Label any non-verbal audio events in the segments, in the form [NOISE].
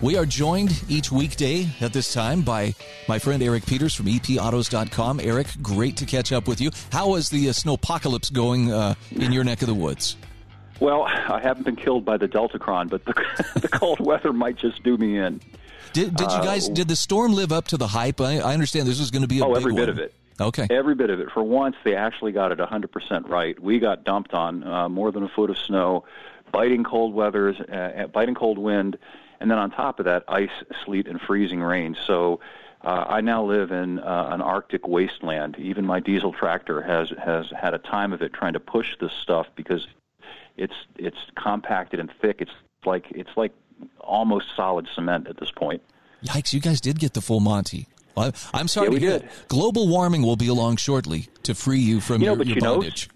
We are joined each weekday at this time by my friend Eric Peters from EPAutos.com. Eric, great to catch up with you. How is the uh, snowpocalypse going uh, in your neck of the woods? Well, I haven't been killed by the Deltacron, but the, [LAUGHS] the cold weather might just do me in. Did, did you guys, uh, did the storm live up to the hype? I, I understand this was going to be a oh, every one. bit of it. Okay. Every bit of it. For once, they actually got it 100% right. We got dumped on uh, more than a foot of snow, biting cold weathers, uh, biting cold wind, and then on top of that, ice, sleet, and freezing rain. So uh, I now live in uh, an Arctic wasteland. Even my diesel tractor has has had a time of it trying to push this stuff because it's it's compacted and thick. It's like it's like almost solid cement at this point. Yikes! You guys did get the full Monty. I'm sorry yeah, to we hear did. that. Global warming will be along shortly to free you from You know, your, but your you know, bondage.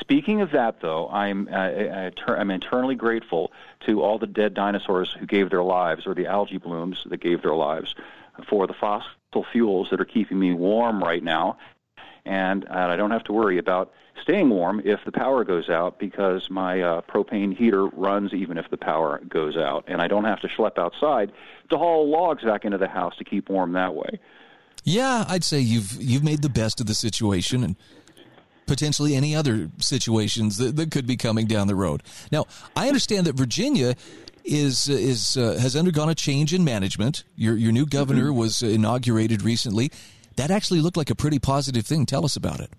Speaking of that, though, I'm uh, I, I, I'm eternally grateful to all the dead dinosaurs who gave their lives, or the algae blooms that gave their lives, for the fossil fuels that are keeping me warm right now, and, and I don't have to worry about staying warm if the power goes out because my uh, propane heater runs even if the power goes out, and I don't have to schlep outside to haul logs back into the house to keep warm that way. Yeah, I'd say you've you've made the best of the situation and potentially any other situations that, that could be coming down the road. Now, I understand that Virginia is is uh, has undergone a change in management. Your your new governor Mm-hmm. was inaugurated recently. That actually looked like a pretty positive thing. Tell us about it.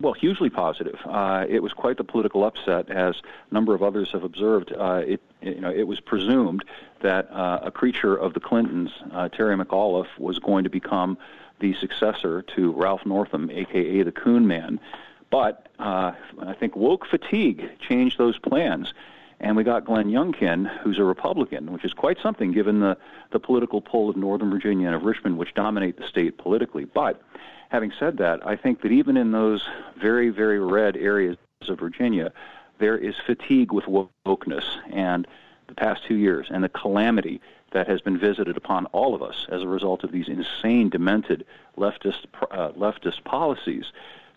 Well, hugely positive. Uh, it was quite the political upset, as a number of others have observed. Uh, it, you know, it was presumed that uh, a creature of the Clintons, uh, Terry McAuliffe, was going to become the successor to Ralph Northam, aka the Coon Man. But uh, I think woke fatigue changed those plans, and we got Glenn Youngkin, who's a Republican, which is quite something given the the political pull of Northern Virginia and of Richmond, which dominate the state politically. But having said that, I think that even in those very, very red areas of Virginia, there is fatigue with wokeness and the past two years and the calamity that has been visited upon all of us as a result of these insane, demented leftist uh, leftist policies.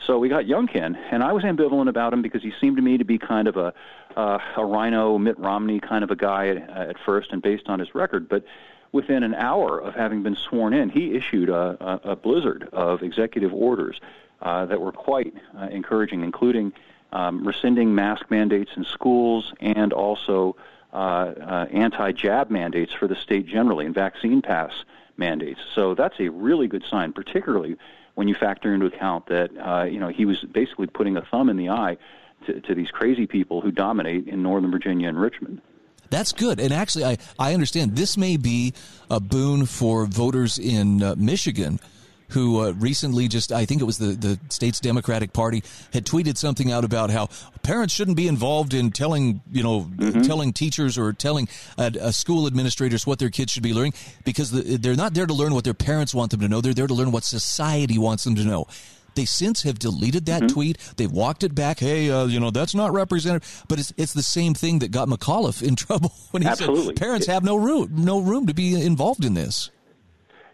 So we got Youngkin, and I was ambivalent about him because he seemed to me to be kind of a uh, a RINO Mitt Romney kind of a guy at, at first, and based on his record, but within an hour of having been sworn in, he issued a, a, a blizzard of executive orders uh, that were quite uh, encouraging, including um, rescinding mask mandates in schools and also uh, uh, anti-jab mandates for the state generally and vaccine pass mandates. So that's a really good sign, particularly when you factor into account that uh, you know he was basically putting a thumb in the eye to, to these crazy people who dominate in Northern Virginia and Richmond. That's good. And actually, I, I understand this may be a boon for voters in uh, Michigan who uh, recently just, I think it was the, the state's Democratic Party, had tweeted something out about how parents shouldn't be involved in telling, you know, Mm-hmm. telling teachers or telling uh, uh, school administrators what their kids should be learning because the, they're not there to learn what their parents want them to know. They're there to learn what society wants them to know. They since have deleted that Mm-hmm. tweet. They've walked it back. Hey, uh, you know that's not representative. But it's it's the same thing that got McAuliffe in [LAUGHS] trouble when he Absolutely. said parents have no room no room to be involved in this.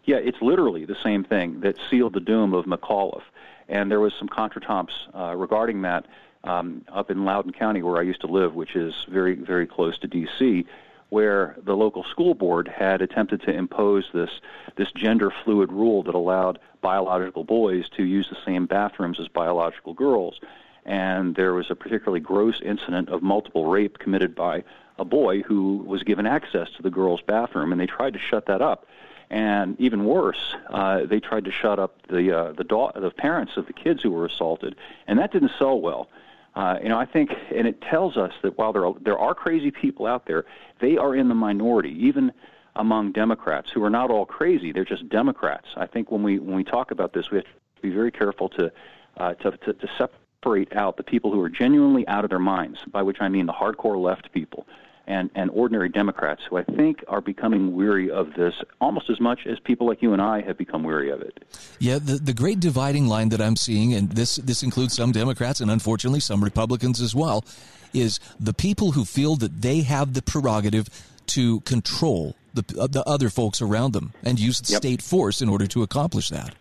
Yeah, it's literally the same thing that sealed the doom of McAuliffe. And there was some contretemps uh, regarding that um, up in Loudoun County, where I used to live, which is very, very close to D.C., where the local school board had attempted to impose this this gender fluid rule that allowed biological boys to use the same bathrooms as biological girls. And there was a particularly gross incident of multiple rape committed by a boy who was given access to the girls' bathroom, and they tried to shut that up. And even worse, uh, they tried to shut up the uh, the, da- the parents of the kids who were assaulted, and that didn't sell well. Uh, you know, I think, and it tells us that while there are, there are crazy people out there, they are in the minority, even among Democrats who are not all crazy. They're just Democrats. I think when we when we talk about this, we have to be very careful to uh, to, to, to separate out the people who are genuinely out of their minds, by which I mean the hardcore left people, and, and ordinary Democrats who I think are becoming weary of this almost as much as people like you and I have become weary of it. Yeah, the, the great dividing line that I'm seeing, and this, this includes some Democrats and unfortunately some Republicans as well, is the people who feel that they have the prerogative to control the, uh, the other folks around them and use yep. state force in order to accomplish that.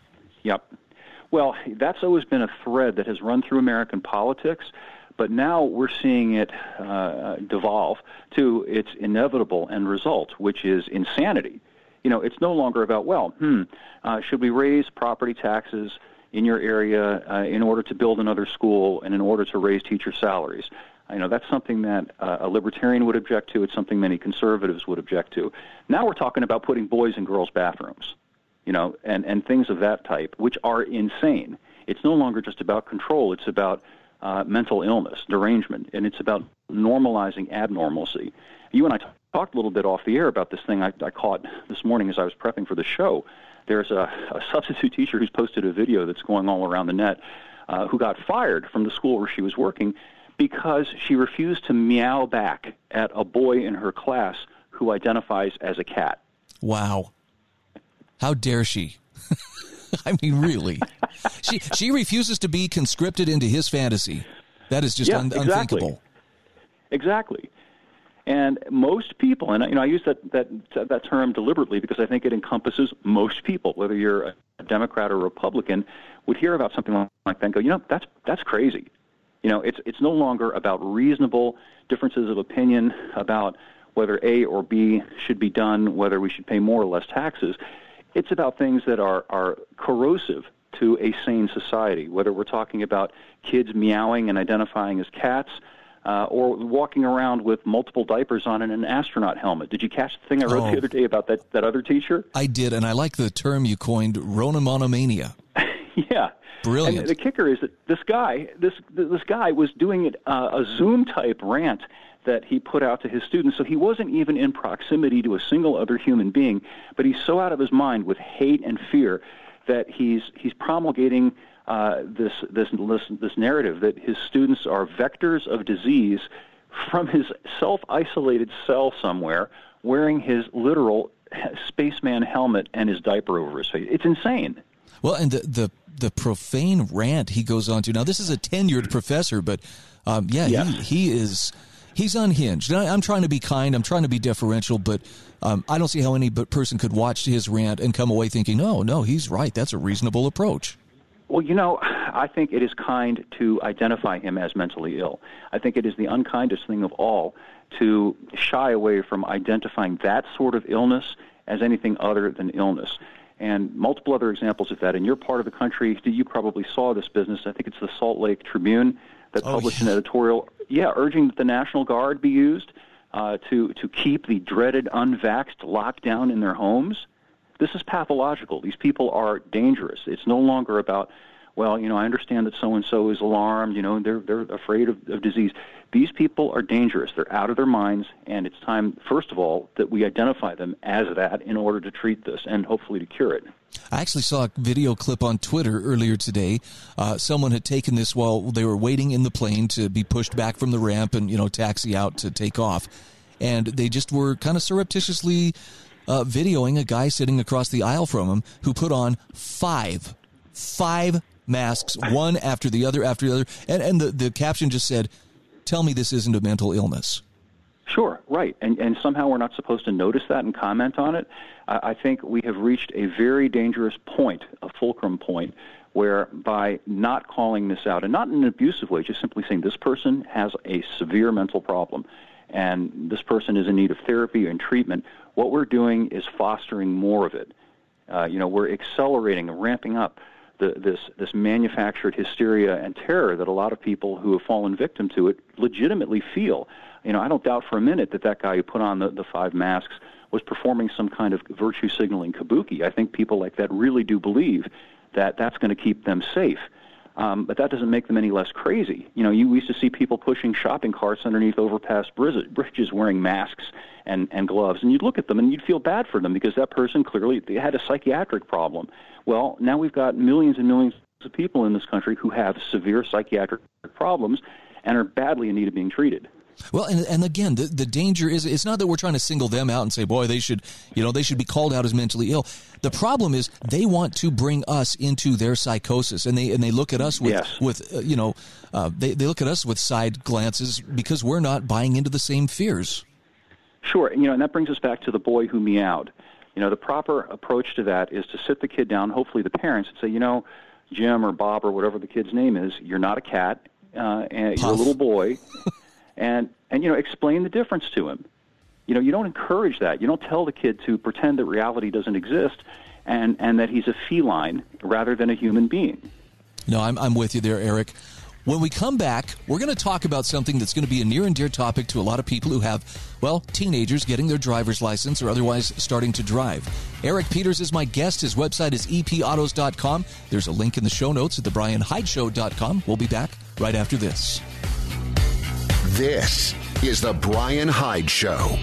Yep. Well, that's always been a thread that has run through American politics. But now we're seeing it uh, devolve to its inevitable end result, which is insanity. You know, it's no longer about, well, hmm, uh, should we raise property taxes in your area uh, in order to build another school and in order to raise teacher salaries? You know, that's something that uh, a libertarian would object to. It's something many conservatives would object to. Now we're talking about putting boys in girls' bathrooms, you know, and, and things of that type, which are insane. It's no longer just about control. It's about uh, mental illness, derangement, and it's about normalizing abnormalcy. You and I t- talked a little bit off the air about this thing I, I caught this morning as I was prepping for the show. There's a, a substitute teacher who's posted a video that's going all around the net uh, who got fired from the school where she was working because she refused to meow back at a boy in her class who identifies as a cat. Wow. How dare she? [LAUGHS] [LAUGHS] I mean, really, she she refuses to be conscripted into his fantasy. That is just yeah, un- exactly. unthinkable. Exactly. And most people, and you know, I use that, that that term deliberately because I think it encompasses most people, whether you're a Democrat or Republican, would hear about something like that and go, you know, that's that's crazy. You know, it's it's no longer about reasonable differences of opinion about whether A or B should be done, whether we should pay more or less taxes. It's about things that are, are corrosive to a sane society, whether we're talking about kids meowing and identifying as cats. Uh, or walking around with multiple diapers on and an astronaut helmet. Did you catch the thing I wrote oh, the other day about that, that other teacher? I did, and I like the term you coined, Ronamonomania. [LAUGHS] yeah. Brilliant. And the kicker is that this guy, this this guy was doing it, uh, a Zoom type rant that he put out to his students. So he wasn't even in proximity to a single other human being, but he's so out of his mind with hate and fear that he's he's promulgating uh, this, this this this narrative that his students are vectors of disease from his self-isolated cell somewhere, wearing his literal spaceman helmet and his diaper over his face. It's insane. Well, and the the the profane rant he goes on to. Now, this is a tenured professor, but um, yeah, yeah, he he is he's unhinged. I, am trying to be kind. I'm trying to be deferential, but um, I don't see how any person could watch his rant and come away thinking, "No, no, he's right. That's a reasonable approach." Well, you know, I think it is kind to identify him as mentally ill. I think it is the unkindest thing of all to shy away from identifying that sort of illness as anything other than illness. And multiple other examples of that. In your part of the country, you probably saw this business. I think it's the Salt Lake Tribune that oh, published yeah. an editorial yeah, urging that the National Guard be used uh, to to keep the dreaded unvaxxed locked down in their homes. This is pathological. These people are dangerous. It's no longer about, well, you know, I understand that so and so is alarmed. You know, they're they're afraid of, of disease. These people are dangerous. They're out of their minds, and it's time, first of all, that we identify them as that in order to treat this and hopefully to cure it. I actually saw a video clip on Twitter earlier today. Uh, someone had taken this while they were waiting in the plane to be pushed back from the ramp and you know taxi out to take off, and they just were kind of surreptitiously uh, videoing a guy sitting across the aisle from him who put on five, five masks, one after the other after the other, and and the the caption just said, "Tell me this isn't a mental illness." Sure, right. And, and somehow we're not supposed to notice that and comment on it. I, I think we have reached a very dangerous point, a fulcrum point, where by not calling this out, and not in an abusive way, just simply saying this person has a severe mental problem and this person is in need of therapy and treatment, what we're doing is fostering more of it. Uh, you know, we're accelerating and ramping up the, this this manufactured hysteria and terror that a lot of people who have fallen victim to it legitimately feel you know, I don't doubt for a minute that that guy who put on the, the five masks was performing some kind of virtue signaling kabuki. I think people like that really do believe that that's going to keep them safe. Um, but that doesn't make them any less crazy. You know, you used to see people pushing shopping carts underneath overpass bridges wearing masks and, and gloves, and you'd look at them and you'd feel bad for them because that person clearly they had a psychiatric problem. Well, now we've got millions and millions of people in this country who have severe psychiatric problems and are badly in need of being treated. Well, and, and again, the, the danger is it's not that we're trying to single them out and say, boy, they should, you know, they should be called out as mentally ill. The problem is they want to bring us into their psychosis, and they and they look at us with Yes. with uh, you know, uh, they they look at us with side glances because we're not buying into the same fears. Sure, and, you know, and that brings us back to the boy who meowed. You know, the proper approach to that is to sit the kid down, hopefully the parents, and say, you know, Jim or Bob or whatever the kid's name is, you're not a cat, uh, and you're a little boy, [LAUGHS] and and you know, explain the difference to him. You know, you don't encourage that. You don't tell the kid to pretend that reality doesn't exist, and and that he's a feline rather than a human being. No, I'm, I'm with you there, Eric. When we come back, we're going to talk about something that's going to be a near and dear topic to a lot of people who have, well, teenagers getting their driver's license or otherwise starting to drive. Eric Peters is my guest. His website is epautos.com. There's a link in the show notes at thebrianhydeshow.com. We'll be back right after this. This is the Brian Hyde Show.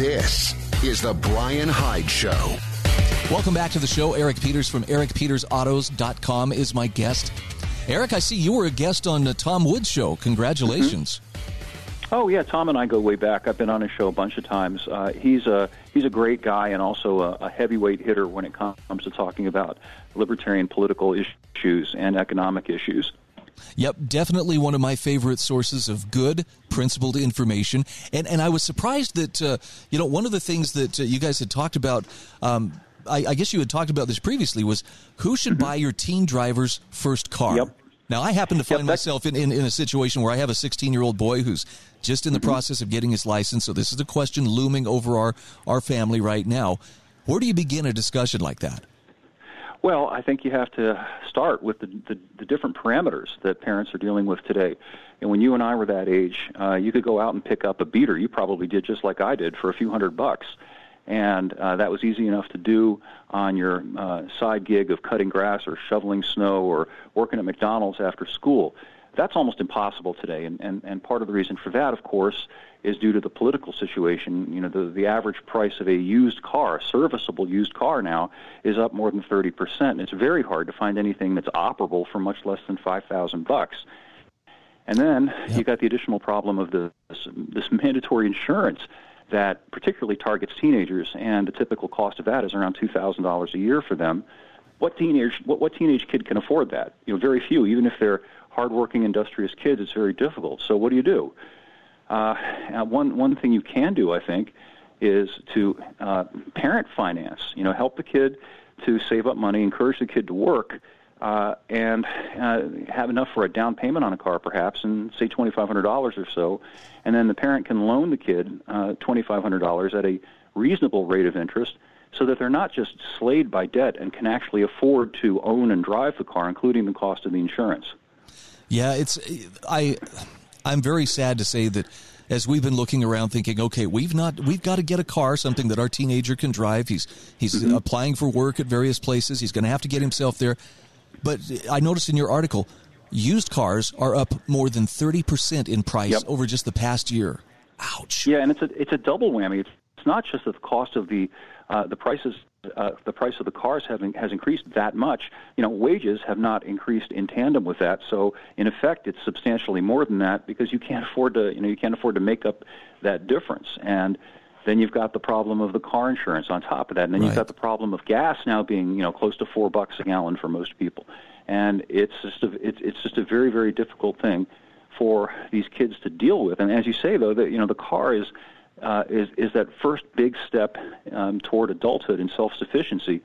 This is the Brian Hyde Show. Welcome back to the show. Eric Peters from ericpetersautos.com is my guest. Eric, I see you were a guest on the Tom Woods show. Congratulations. Oh yeah, Tom and I go way back. I've been on his show a bunch of times. Uh, he's a he's a great guy and also a, a heavyweight hitter when it comes to talking about libertarian political issues and economic issues. Yep, definitely one of my favorite sources of good, principled information. And and I was surprised that uh, you know one of the things that uh, you guys had talked about. Um, I, I guess you had talked about this previously. Was who should buy your teen driver's first car? Yep. Now I happen to find Yep, myself in, in, in a situation where I have a 16 year old boy who's just in the process of getting his license. So this is a question looming over our our family right now. Where do you begin a discussion like that? Well, I think you have to start with the, the, the different parameters that parents are dealing with today. And when you and I were that age, uh, you could go out and pick up a beater. You probably did just like I did for a few hundred bucks. And uh, that was easy enough to do on your uh, side gig of cutting grass or shoveling snow or working at McDonald's after school. That's almost impossible today. And, and, and part of the reason for that, of course, is due to the political situation. You know, the, the average price of a used car, a serviceable used car now, is up more than 30%. And it's very hard to find anything that's operable for much less than 5000 bucks. And then you got the additional problem of the, this, this [LAUGHS] mandatory insurance that particularly targets teenagers, and the typical cost of that is around two thousand dollars a year for them. What teenage what, what teenage kid can afford that? You know, very few. Even if they're hardworking, industrious kids, it's very difficult. So what do you do? Uh, uh, one one thing you can do, I think, is to uh, parent finance. You know, help the kid to save up money, encourage the kid to work, uh, and uh, have enough for a down payment on a car, perhaps, and say twenty five hundred dollars or so, and then the parent can loan the kid uh, twenty five hundred dollars at a reasonable rate of interest. So that they're not just slayed by debt and can actually afford to own and drive the car, including the cost of the insurance. Yeah, it's I I'm very sad to say that as we've been looking around thinking, okay, we've not we've got to get a car, something that our teenager can drive. He's he's applying for work at various places. He's going to have to get himself there. But I noticed in your article, used cars are up more than 30% in price Yep. over just the past year. Ouch. Yeah, and it's a it's a double whammy. It's, it's not just the cost of the uh, the prices uh, the price of the cars having has increased that much. You know, wages have not increased in tandem with that. So in effect, it's substantially more than that because you can't afford to you know you can't afford to make up that difference and. Then you've got the problem of the car insurance on top of that, and then Right. you've got the problem of gas now being, you know, close to four bucks a gallon for most people, and it's just a it's it's just a very very difficult thing for these kids to deal with. And as you say, though, that you know the car is uh, is is that first big step um, toward adulthood and self sufficiency.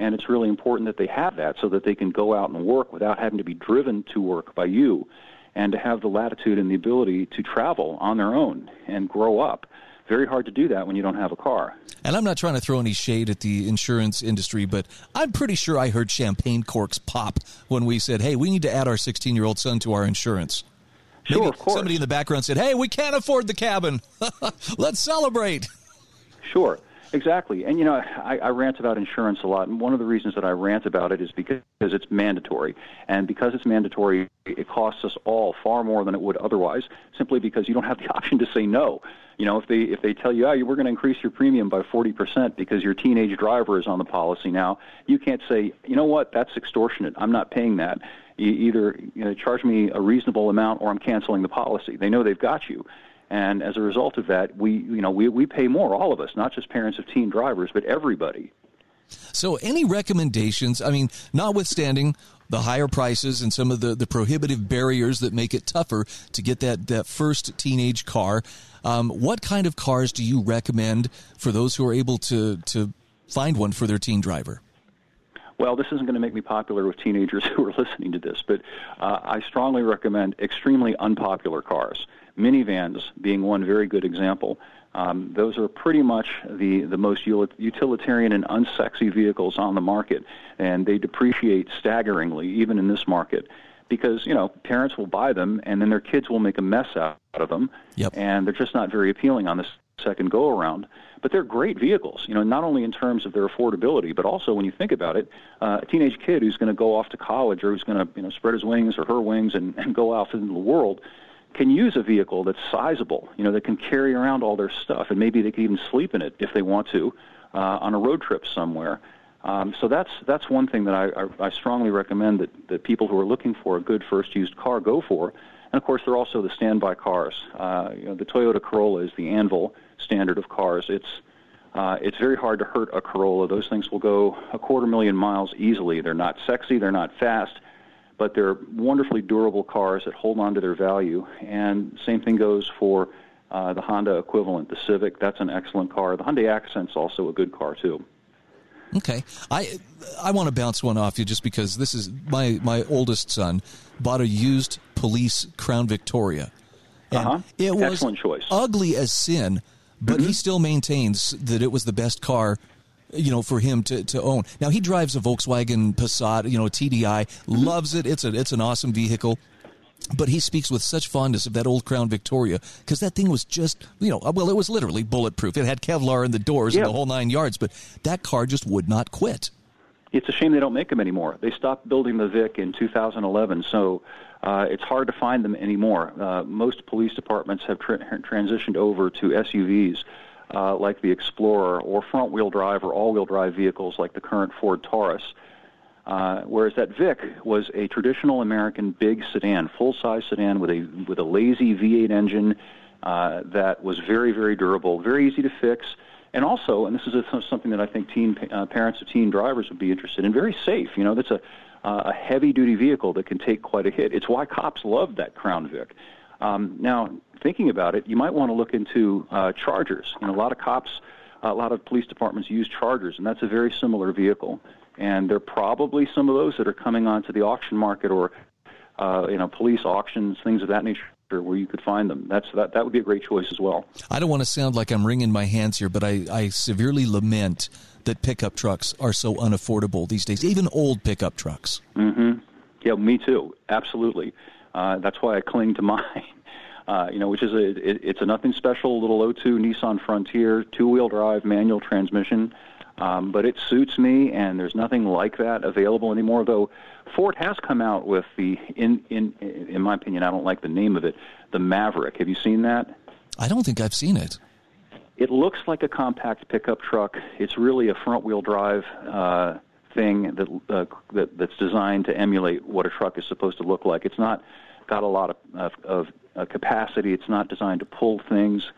And it's really important that they have that so that they can go out and work without having to be driven to work by you, and to have the latitude and the ability to travel on their own and grow up. Very hard to do that when you don't have a car. And I'm not trying to throw any shade at the insurance industry, but I'm pretty sure I heard champagne corks pop when we said, "Hey, we need to add our 16 year old son to our insurance." Sure, of course. somebody in the background said, "Hey, we can't afford the cabin. [LAUGHS] Let's celebrate." Sure. Exactly. And, you know, I, I rant about insurance a lot. And one of the reasons that I rant about it is because it's mandatory. And because it's mandatory, it costs us all far more than it would otherwise, simply because you don't have the [LAUGHS] option to say no. You know, if they if they tell you, oh, we're going to increase your premium by 40% because your teenage driver is on the policy now, you can't say, you know what, that's extortionate. I'm not paying that. Either you know, charge me a reasonable amount or I'm canceling the policy. They know they've got you. And as a result of that, we, you know, we, we pay more, all of us, not just parents of teen drivers, but everybody. So, any recommendations? I mean, notwithstanding the higher prices and some of the, the prohibitive barriers that make it tougher to get that, that first teenage car, um, what kind of cars do you recommend for those who are able to, to find one for their teen driver? Well, this isn't going to make me popular with teenagers [LAUGHS] who are listening to this, but uh, I strongly recommend extremely unpopular cars minivans being one very good example. Um, those are pretty much the, the most utilitarian and unsexy vehicles on the market, and they depreciate staggeringly, even in this market, because you know parents will buy them, and then their kids will make a mess out of them, yep. and they're just not very appealing on this second go around. But they're great vehicles, you know, not only in terms of their affordability, but also when you think about it, uh, a teenage kid who's going to go off to college or who's going to, you know, spread his wings or her wings and, and go out into the world can use a vehicle that's sizable, you know, that can carry around all their stuff, and maybe they can even sleep in it if they want to uh, on a road trip somewhere. Um, so that's that's one thing that I, I, I strongly recommend that, that people who are looking for a good first used car go for. And of course, there are also the standby cars. Uh, you know, the Toyota Corolla is the anvil standard of cars. It's uh, it's very hard to hurt a Corolla. Those things will go a quarter million miles easily. They're not sexy. They're not fast but they're wonderfully durable cars that hold on to their value. And same thing goes for uh, the Honda equivalent, the Civic. That's an excellent car. The Hyundai Accent's also a good car too. Okay, I I want to bounce one off you just because this is my my oldest son bought a used police Crown Victoria. And uh-huh. It was excellent choice. ugly as sin, but mm-hmm. he still maintains that it was the best car you know, for him to, to own. Now he drives a Volkswagen Passat, you know, TDI, mm-hmm. loves it. It's a it's an awesome vehicle. But he speaks with such fondness of that old Crown Victoria because that thing was just, you know, well, it was literally bulletproof. It had Kevlar in the doors yeah. and the whole nine yards, but that car just would not quit. It's a shame they don't make them anymore. They stopped building the Vic in 2011, so uh, it's hard to find them anymore. Uh, most police departments have tra- transitioned over to SUVs uh, like the Explorer, or front wheel drive or all wheel drive vehicles like the current Ford Taurus. Uh, whereas that Vic was a traditional American big sedan, full size sedan with a with a lazy V8 engine uh, that was very very durable, very easy to fix, and also, and this is a, something that I think teen uh, parents of teen drivers would be interested in, very safe. You know, that's a a heavy duty vehicle that can take quite a hit. It's why cops love that Crown Vic. Um, now, thinking about it, you might want to look into uh, chargers. You know, a lot of cops, a lot of police departments use chargers, and that's a very similar vehicle. And there are probably some of those that are coming onto the auction market or, uh, you know, police auctions, things of that nature where you could find them. That's that that would be a great choice as well. I don't want to sound like I'm wringing my hands here, but I, I severely lament that pickup trucks are so unaffordable these days, even old pickup trucks. Mm-hmm. Yeah, me too. Absolutely. Uh, that's why I cling to [LAUGHS] mine. Uh, you know, which is a it, it's a nothing special little O2 Nissan Frontier, two-wheel drive, manual transmission. Um, but it suits me, and there's nothing like that available anymore. Though Ford has come out with the, in in in my opinion, I don't like the name of it, the Maverick. Have you seen that? I don't think I've seen it. It looks like a compact pickup truck. It's really a front-wheel drive uh, thing that, uh, that that's designed to emulate what a truck is supposed to look like. It's not got a lot of, of, of uh, capacity. It's not designed to pull things,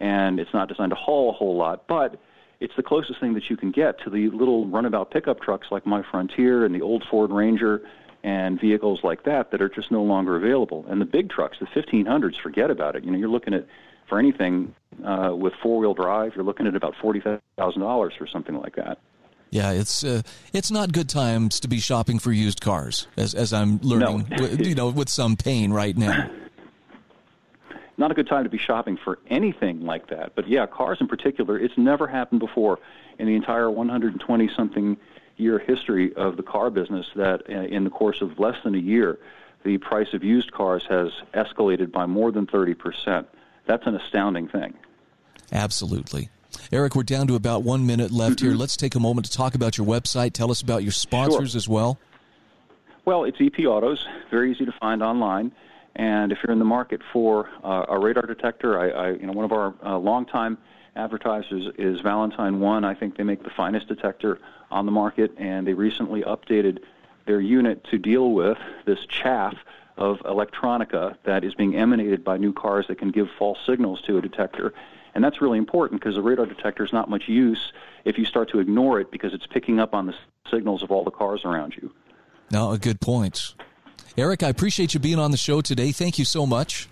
and it's not designed to haul a whole lot. But it's the closest thing that you can get to the little runabout pickup trucks like my Frontier and the old Ford Ranger and vehicles like that that are just no longer available. And the big trucks, the 1500s, forget about it. You know, you're looking at for anything uh, with four-wheel drive, you're looking at about forty thousand dollars for something like that. Yeah, it's uh, it's not good times to be shopping for used cars, as as I'm learning, no. you know, with some pain right now. [LAUGHS] not a good time to be shopping for anything like that. But yeah, cars in particular, it's never happened before in the entire 120 something year history of the car business that uh, in the course of less than a year, the price of used cars has escalated by more than 30%. That's an astounding thing. Absolutely. Eric, we're down to about one minute left mm-hmm. here. Let's take a moment to talk about your website. Tell us about your sponsors sure. as well. Well, it's EP Autos, very easy to find online. And if you're in the market for uh, a radar detector, I, I, you know, one of our uh, longtime advertisers is Valentine One. I think they make the finest detector on the market, and they recently updated their unit to deal with this chaff of electronica that is being emanated by new cars that can give false signals to a detector. And that's really important because the radar detector is not much use if you start to ignore it because it's picking up on the signals of all the cars around you. No, a good point. Eric, I appreciate you being on the show today. Thank you so much.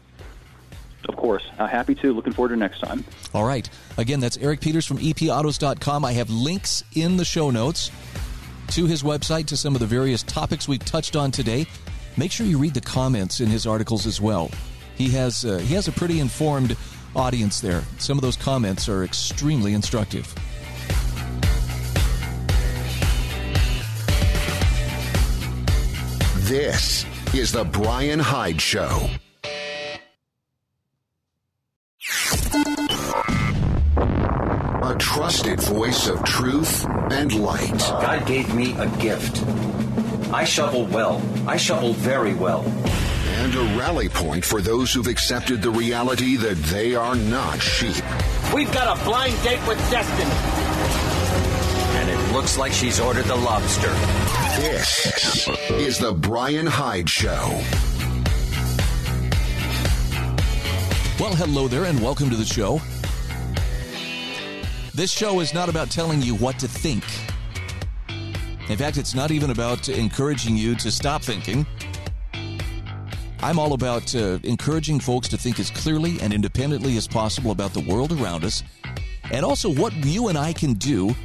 Of course. Uh, happy to. Looking forward to next time. All right. Again, that's Eric Peters from epautos.com. I have links in the show notes to his website to some of the various topics we've touched on today. Make sure you read the comments in his articles as well. He has uh, he has a pretty informed audience there. Some of those comments are extremely instructive. This is the Brian Hyde Show. A trusted voice of truth and light. God gave me a gift. I shovel well. I shovel very well. And a rally point for those who've accepted the reality that they are not sheep. We've got a blind date with destiny. And it looks like she's ordered the lobster. This is the Brian Hyde Show. Well, hello there, and welcome to the show. This show is not about telling you what to think. In fact, it's not even about encouraging you to stop thinking. I'm all about uh, encouraging folks to think as clearly and independently as possible about the world around us and also what you and I can do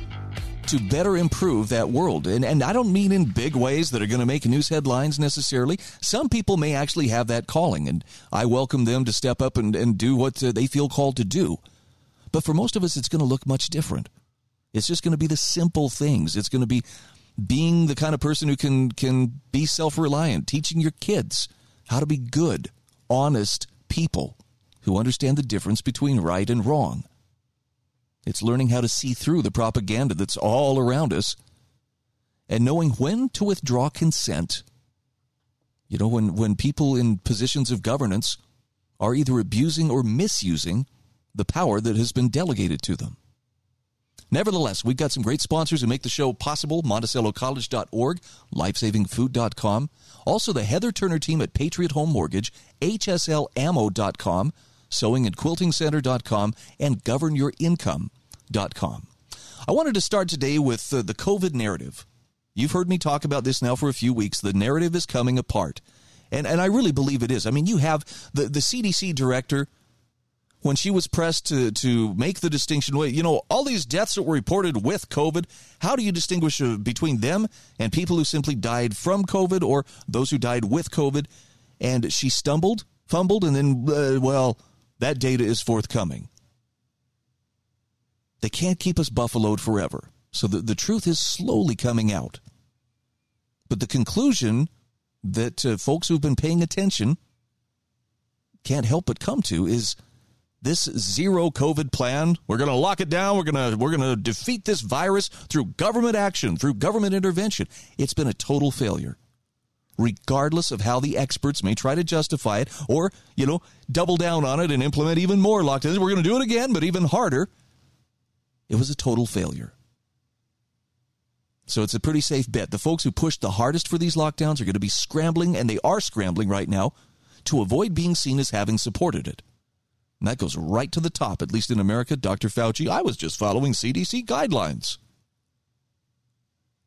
to better improve that world. And, and I don't mean in big ways that are going to make news headlines necessarily. Some people may actually have that calling, and I welcome them to step up and, and do what uh, they feel called to do. But for most of us, it's going to look much different. It's just going to be the simple things. It's going to be being the kind of person who can can be self-reliant, teaching your kids how to be good, honest people who understand the difference between right and wrong. It's learning how to see through the propaganda that's all around us and knowing when to withdraw consent. You know, when, when people in positions of governance are either abusing or misusing the power that has been delegated to them. Nevertheless, we've got some great sponsors who make the show possible MonticelloCollege.org, LifesavingFood.com, also the Heather Turner team at Patriot Home Mortgage, HSLAmmo.com, SewingAndQuiltingCenter.com, and GovernYourIncome.com. I wanted to start today with uh, the COVID narrative. You've heard me talk about this now for a few weeks. The narrative is coming apart. And, and I really believe it is. I mean, you have the, the CDC director when she was pressed to, to make the distinction, you know, all these deaths that were reported with COVID, how do you distinguish uh, between them and people who simply died from COVID or those who died with COVID? And she stumbled, fumbled, and then, uh, well, that data is forthcoming. They can't keep us buffaloed forever. So the, the truth is slowly coming out. But the conclusion that uh, folks who've been paying attention can't help but come to is this zero COVID plan. We're going to lock it down. We're going to we're going to defeat this virus through government action, through government intervention. It's been a total failure. Regardless of how the experts may try to justify it or, you know, double down on it and implement even more lockdowns. We're going to do it again, but even harder. It was a total failure. So it's a pretty safe bet. The folks who pushed the hardest for these lockdowns are going to be scrambling, and they are scrambling right now, to avoid being seen as having supported it. And that goes right to the top, at least in America. Dr. Fauci, I was just following CDC guidelines.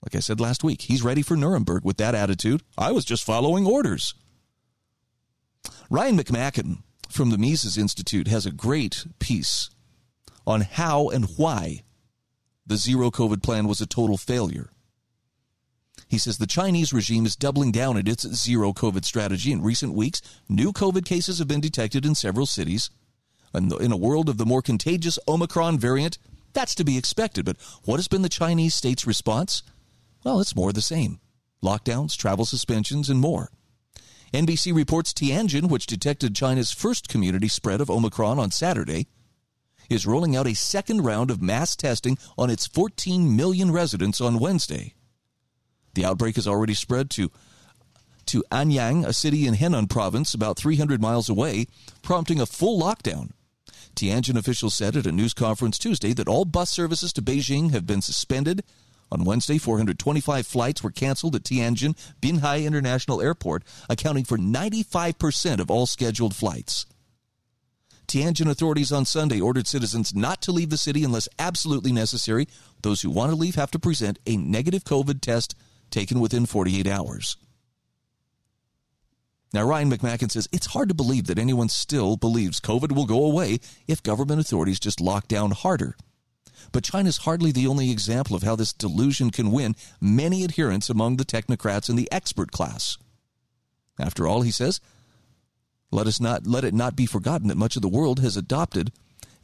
Like I said last week, he's ready for Nuremberg with that attitude. I was just following orders. Ryan McMaken from the Mises Institute has a great piece on how and why the zero COVID plan was a total failure. He says the Chinese regime is doubling down at its zero COVID strategy. In recent weeks, new COVID cases have been detected in several cities in a world of the more contagious Omicron variant, that's to be expected. But what has been the Chinese state's response? Well, it's more the same lockdowns, travel suspensions, and more. NBC reports Tianjin, which detected China's first community spread of Omicron on Saturday, is rolling out a second round of mass testing on its 14 million residents on Wednesday. The outbreak has already spread to to Anyang, a city in Henan province about 300 miles away, prompting a full lockdown. Tianjin officials said at a news conference Tuesday that all bus services to Beijing have been suspended. On Wednesday, 425 flights were canceled at Tianjin Binhai International Airport, accounting for 95% of all scheduled flights. Tianjin authorities on Sunday ordered citizens not to leave the city unless absolutely necessary. Those who want to leave have to present a negative COVID test taken within 48 hours. Now, Ryan McMaken says it's hard to believe that anyone still believes COVID will go away if government authorities just lock down harder. But China's hardly the only example of how this delusion can win many adherents among the technocrats and the expert class. After all, he says, let us not let it not be forgotten that much of the world has adopted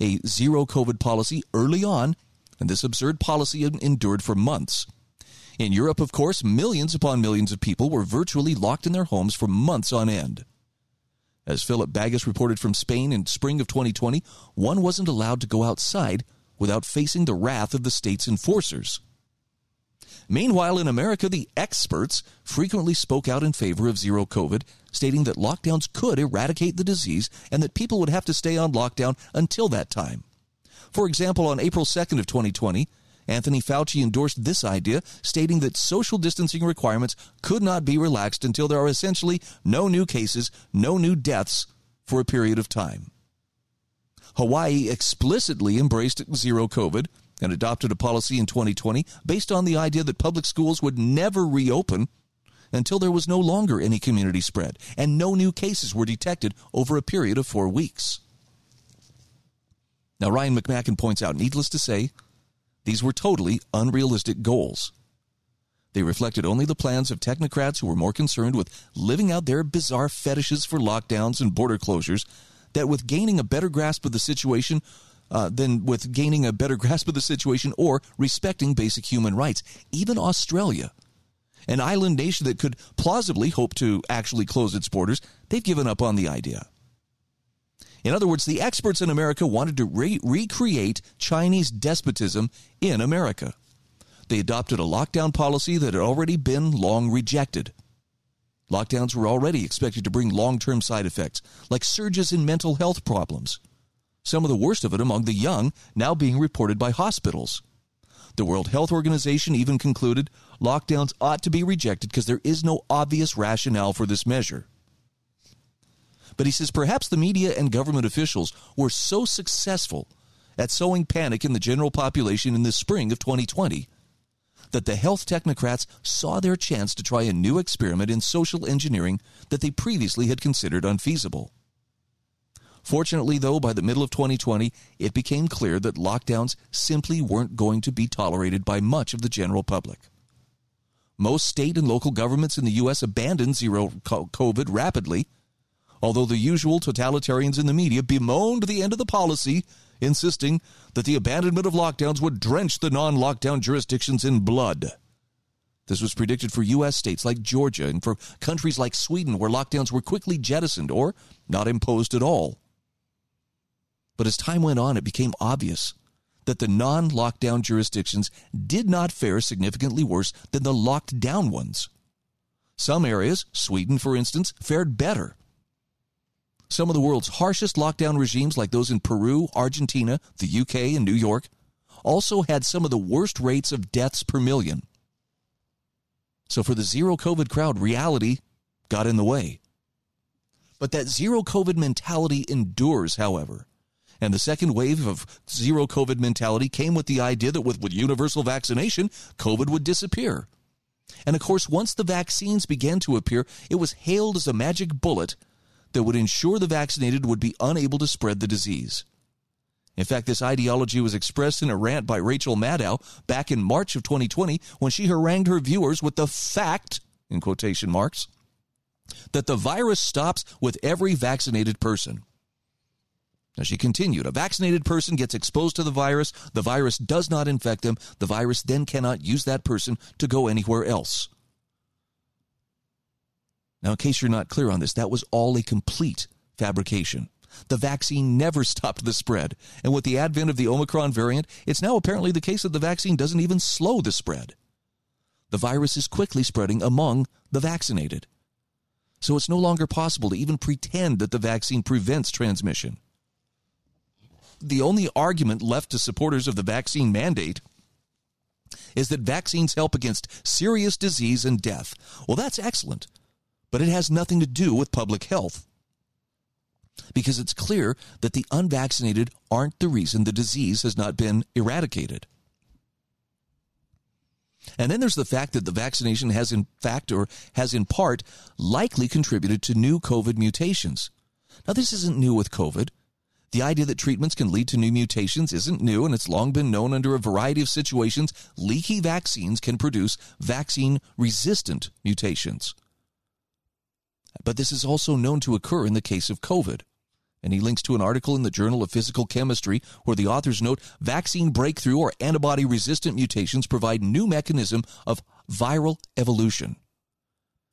a zero COVID policy early on, and this absurd policy endured for months. In Europe, of course, millions upon millions of people were virtually locked in their homes for months on end. As Philip Bagus reported from Spain in spring of 2020, one wasn't allowed to go outside without facing the wrath of the state's enforcers. Meanwhile, in America, the experts frequently spoke out in favor of zero COVID, stating that lockdowns could eradicate the disease and that people would have to stay on lockdown until that time. For example, on April 2nd of 2020, Anthony Fauci endorsed this idea, stating that social distancing requirements could not be relaxed until there are essentially no new cases, no new deaths for a period of time. Hawaii explicitly embraced zero COVID and adopted a policy in 2020 based on the idea that public schools would never reopen until there was no longer any community spread and no new cases were detected over a period of four weeks. Now, Ryan McMaken points out, needless to say, these were totally unrealistic goals. They reflected only the plans of technocrats who were more concerned with living out their bizarre fetishes for lockdowns and border closures with gaining a better grasp of the situation uh, than with gaining a better [LAUGHS] grasp of the situation or respecting basic human rights. Even Australia, an island nation that could plausibly hope to actually close its borders, they've given up on the idea. In other words, the experts in America wanted to re- recreate Chinese despotism in America. They adopted a lockdown policy that had already been long rejected. Lockdowns were already expected to bring long term side effects, like surges in mental health problems. Some of the worst of it among the young now being reported by hospitals. The World Health Organization even concluded lockdowns ought to be rejected because there is no obvious rationale for this measure. But he says perhaps the media and government officials were so successful at sowing panic in the general population in the spring of 2020 that the health technocrats saw their chance to try a new experiment in social engineering that they previously had considered unfeasible. Fortunately, though, by the middle of 2020, it became clear that lockdowns simply weren't going to be tolerated by much of the general public. Most state and local governments in the U.S. abandoned zero COVID rapidly although the usual totalitarians in the media bemoaned the end of the policy, insisting that the abandonment of lockdowns would drench the non lockdown jurisdictions in blood. This was predicted for U.S. states like Georgia and for countries like Sweden, where lockdowns were quickly jettisoned or not imposed at all. But as time went on, it became obvious that the non lockdown jurisdictions did not fare significantly worse than the locked down ones. Some areas, Sweden for instance, fared better some of the world's harshest lockdown regimes, like those in Peru, Argentina, the UK, and New York, also had some of the worst rates of deaths per million. So for the zero COVID crowd, reality got in the way. But that zero COVID mentality endures, however. And the second wave of zero COVID mentality came with the idea that with, with universal vaccination, COVID would disappear. And of course, once the vaccines began to appear, it was hailed as a magic bullet that would ensure the vaccinated would be unable to spread the disease. In fact, this ideology was expressed in a rant by Rachel Maddow back in March of 2020 when she harangued her viewers with the fact, in quotation marks, that the virus stops with every vaccinated person. Now, she continued, a vaccinated person gets exposed to the virus, the virus does not infect them, the virus then cannot use that person to go anywhere else. Now, in case you're not clear on this, that was all a complete fabrication. The vaccine never [LAUGHS] stopped the spread. And with the advent of the Omicron variant, it's now apparently the case that the vaccine doesn't even slow the spread. The virus is quickly spreading among the vaccinated. So it's no longer possible to even pretend that the vaccine prevents transmission. The only argument left to supporters of the vaccine mandate is that vaccines help against serious disease and death. Well, that's excellent, but it has nothing to do with public health because it's clear that the unvaccinated aren't the reason the disease has not been eradicated. And then there's the fact that the vaccination has, in fact, or has in part, likely contributed to new COVID mutations. Now, this isn't new with COVID. The idea that treatments can lead to new mutations isn't new, and it's long been known under a variety of situations. Leaky vaccines can produce vaccine resistant mutations. But this is also known to occur in the case of COVID. And he links to an article in the Journal of Physical Chemistry where the authors note vaccine breakthrough or antibody resistant mutations provide new mechanism of viral evolution.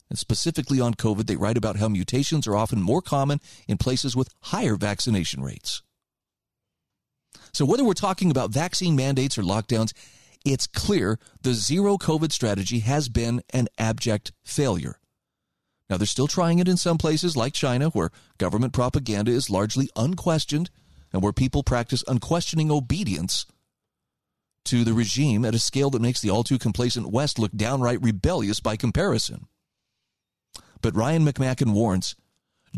And specifically on COVID, they write about how mutations are often more common in places with higher vaccination rates. So, whether we're talking about vaccine mandates or lockdowns, it's clear the zero COVID strategy has been an abject failure. Now, they're still trying it in some places like China, where government propaganda is largely unquestioned and where people practice unquestioning obedience to the regime at a scale that makes the all too complacent West look downright rebellious by comparison. But Ryan McMaken warns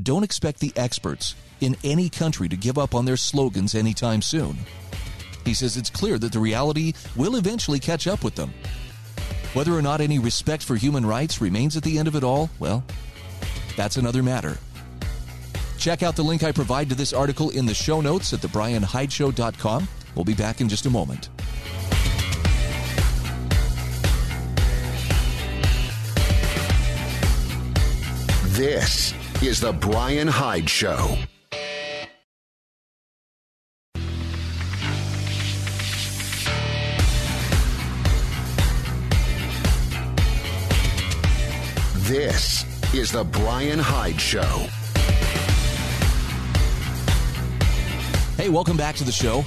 don't expect the experts in any country to give up on their slogans anytime soon. He says it's clear that the reality will eventually catch up with them whether or not any respect for human rights remains at the end of it all, well, that's another matter. Check out the link I provide to this article in the show notes at thebrianhydeshow.com. We'll be back in just a moment. This is The Brian Hyde Show. This is The Brian Hyde Show. Hey, welcome back to the show.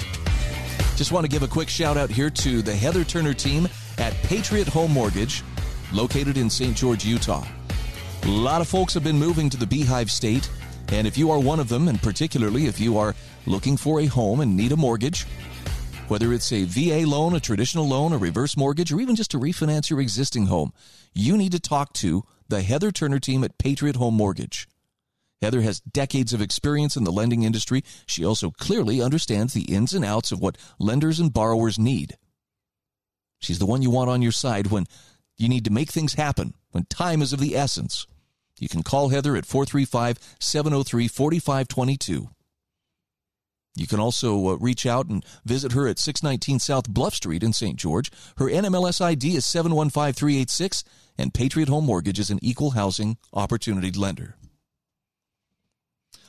Just want to give a quick shout out here to the Heather Turner team at Patriot Home Mortgage, located in St. George, Utah. A lot of folks have been moving to the Beehive State, and if you are one of them, and particularly if you are looking for a home and need a mortgage, whether it's a VA loan, a traditional loan, a reverse mortgage, or even just to refinance your existing home, you need to talk to the Heather Turner team at Patriot Home Mortgage. Heather has decades of experience in the lending industry. She also clearly understands the ins and outs of what lenders and borrowers need. She's the one you want on your side when you need to make things happen, when time is of the essence. You can call Heather at 435 703 4522. You can also uh, reach out and visit her at 619 South Bluff Street in St. George. Her NMLS ID is 715386, and Patriot Home Mortgage is an equal housing opportunity lender.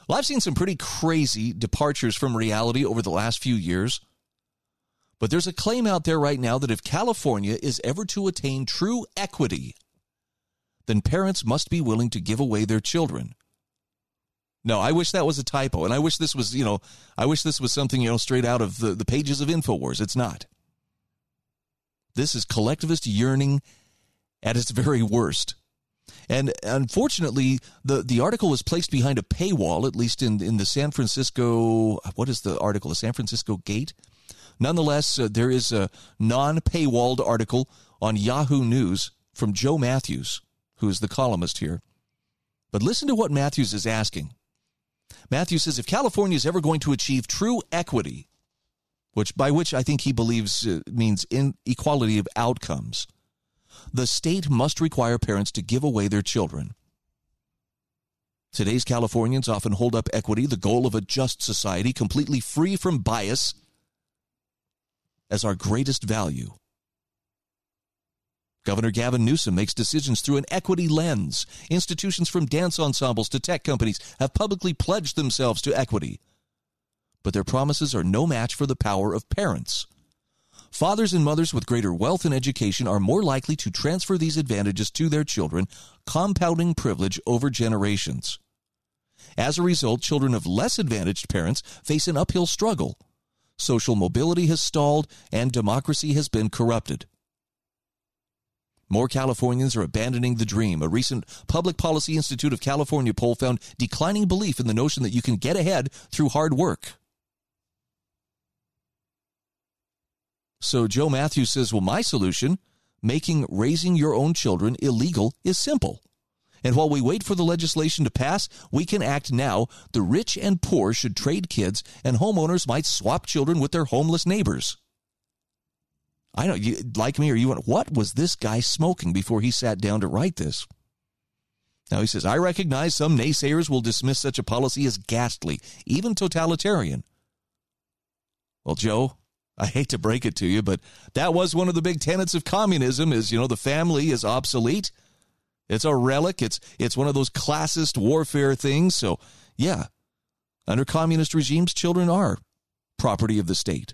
Well, I've seen some pretty crazy departures from reality over the last few years. But there's a claim out there right now that if California is ever to attain true equity, then parents must be willing to give away their children no, I wish that was a typo. And I wish this was, you know, I wish this was something, you know, straight out of the, the pages of InfoWars. It's not. This is collectivist yearning at its very worst. And unfortunately, the, the article was placed behind a paywall, at least in, in the San Francisco, what is the article? The San Francisco Gate? Nonetheless, uh, there is a non paywalled article on Yahoo News from Joe Matthews, who is the columnist here. But listen to what Matthews is asking. Matthew says if California is ever going to achieve true equity, which by which I think he believes uh, means inequality of outcomes, the state must require parents to give away their children. Today's Californians often hold up equity, the goal of a just society, completely free from bias, as our greatest value. Governor Gavin Newsom makes decisions through an equity lens. Institutions from dance ensembles to tech companies have publicly pledged themselves to equity. But their promises are no match for the power of parents. Fathers and mothers with greater wealth and education are more likely to transfer these advantages to their children, compounding privilege over generations. As a result, children of less advantaged parents face an uphill struggle. Social mobility has stalled and democracy has been corrupted. More Californians are abandoning the dream. A recent Public Policy Institute of California poll found declining belief in the notion that you can get ahead through hard work. So Joe Matthews says, Well, my solution, making raising your own children illegal, is simple. And while we wait for the legislation to pass, we can act now. The rich and poor should trade kids, and homeowners might swap children with their homeless neighbors. I know you like me or you went, what was this guy smoking before he sat down to write this? Now he says, I recognize some naysayers will dismiss such a policy as ghastly, even totalitarian. Well, Joe, I hate to break it to you, but that was one of the big tenets of communism is, you know, the family is obsolete. It's a relic. It's it's one of those classist warfare things. So, yeah. Under communist regimes, children are property of the state.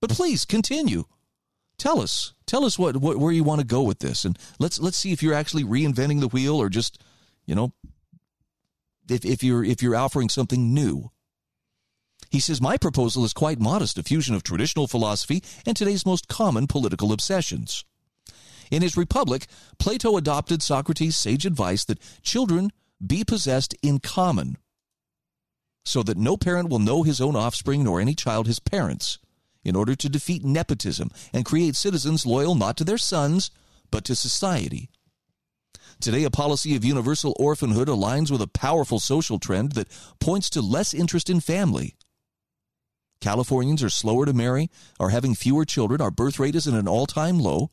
But please continue. Tell us. Tell us what, what where you want to go with this and let's let's see if you're actually reinventing the wheel or just, you know, if if you're if you're offering something new. He says, My proposal is quite modest, a fusion of traditional philosophy and today's most common political obsessions. In his Republic, Plato adopted Socrates' sage advice that children be possessed in common, so that no parent will know his own offspring nor any child his parents, in order to defeat nepotism and create citizens loyal not to their sons, but to society. Today, a policy of universal orphanhood aligns with a powerful social trend that points to less interest in family Californians are slower to marry, are having fewer children, our birth rate is at an all time low.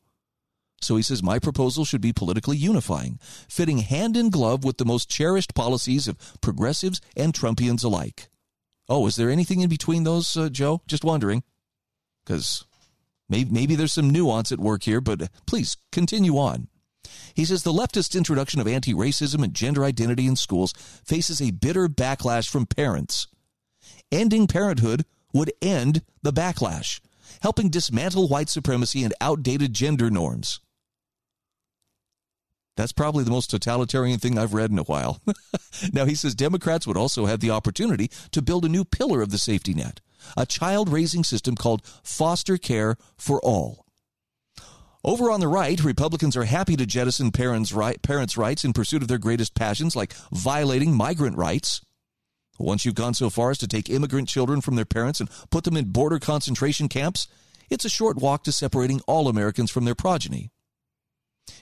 So he says, My proposal should be politically unifying, fitting hand in glove with the most cherished policies of progressives and Trumpians alike. Oh, is there anything in between those, uh, Joe? Just wondering. Because maybe, maybe there's some nuance at work here, but uh, please continue on. He says the leftist introduction of anti racism and gender identity in schools faces a bitter backlash from parents. Ending parenthood would end the backlash, helping dismantle white supremacy and outdated gender norms. That's probably the most totalitarian thing I've read in a while. [LAUGHS] now, he says Democrats would also have the opportunity to build a new pillar of the safety net, a child raising system called foster care for all. Over on the right, Republicans are happy to jettison parents' rights in pursuit of their greatest passions, like violating migrant rights. Once you've gone so far as to take immigrant children from their parents and put them in border concentration camps, it's a short walk to separating all Americans from their progeny.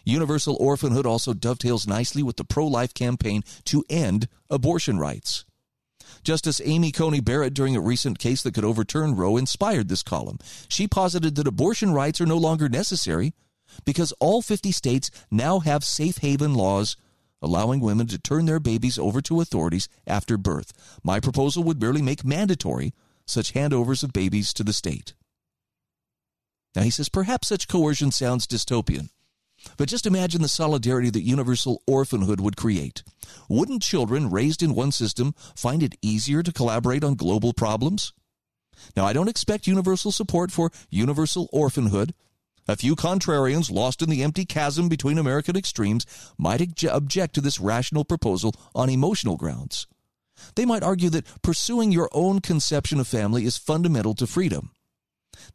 Universal orphanhood also dovetails nicely with the pro life campaign to end abortion rights. Justice Amy Coney Barrett, during a recent case that could overturn Roe, inspired this column. She posited that abortion rights are no longer necessary because all 50 states now have safe haven laws allowing women to turn their babies over to authorities after birth. My proposal would merely make mandatory such handovers of babies to the state. Now, he says perhaps such coercion sounds dystopian, but just imagine the solidarity that universal orphanhood would create. Wouldn't children raised in one system find it easier to collaborate on global problems? Now, I don't expect universal support for universal orphanhood, a few contrarians lost in the empty chasm between American extremes might object to this rational proposal on emotional grounds. They might argue that pursuing your own conception of family is fundamental to freedom.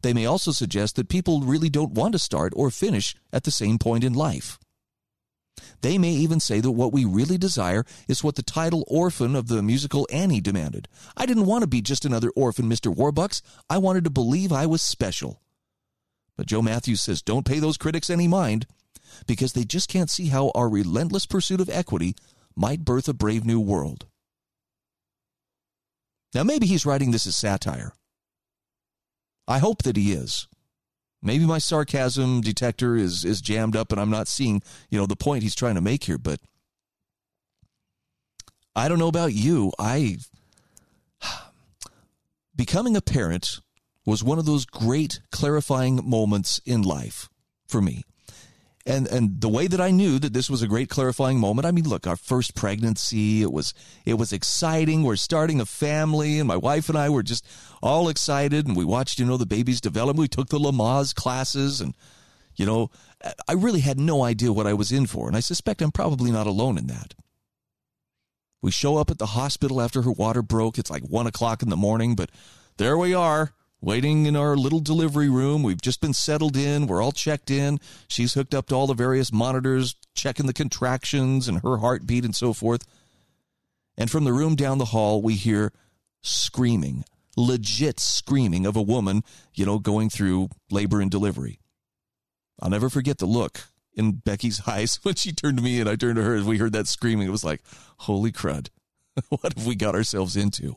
They may also suggest that people really don't want to start or finish at the same point in life. They may even say that what we really desire is what the title orphan of the musical Annie demanded. I didn't want to be just another orphan, Mr. Warbucks. I wanted to believe I was special. But Joe Matthews says don't pay those critics any mind because they just can't see how our relentless pursuit of equity might birth a brave new world. Now, maybe he's writing this as satire. I hope that he is. Maybe my sarcasm detector is, is jammed up and I'm not seeing, you know, the point he's trying to make here, but I don't know about you. I [SIGHS] becoming a parent was one of those great clarifying moments in life for me. And and the way that I knew that this was a great clarifying moment, I mean, look, our first pregnancy, it was it was exciting. We're starting a family, and my wife and I were just all excited, and we watched, you know, the babies develop. We took the Lamaze classes, and you know, I really had no idea what I was in for, and I suspect I'm probably not alone in that. We show up at the hospital after her water broke. It's like one o'clock in the morning, but there we are, waiting in our little delivery room. We've just been settled in. We're all checked in. She's hooked up to all the various monitors, checking the contractions and her heartbeat and so forth. And from the room down the hall, we hear screaming, legit screaming of a woman, you know, going through labor and delivery. I'll never forget the look in Becky's [LAUGHS] eyes when she turned to me and I turned to her as we heard that screaming. It was like, holy crud. [LAUGHS] what have we got ourselves into?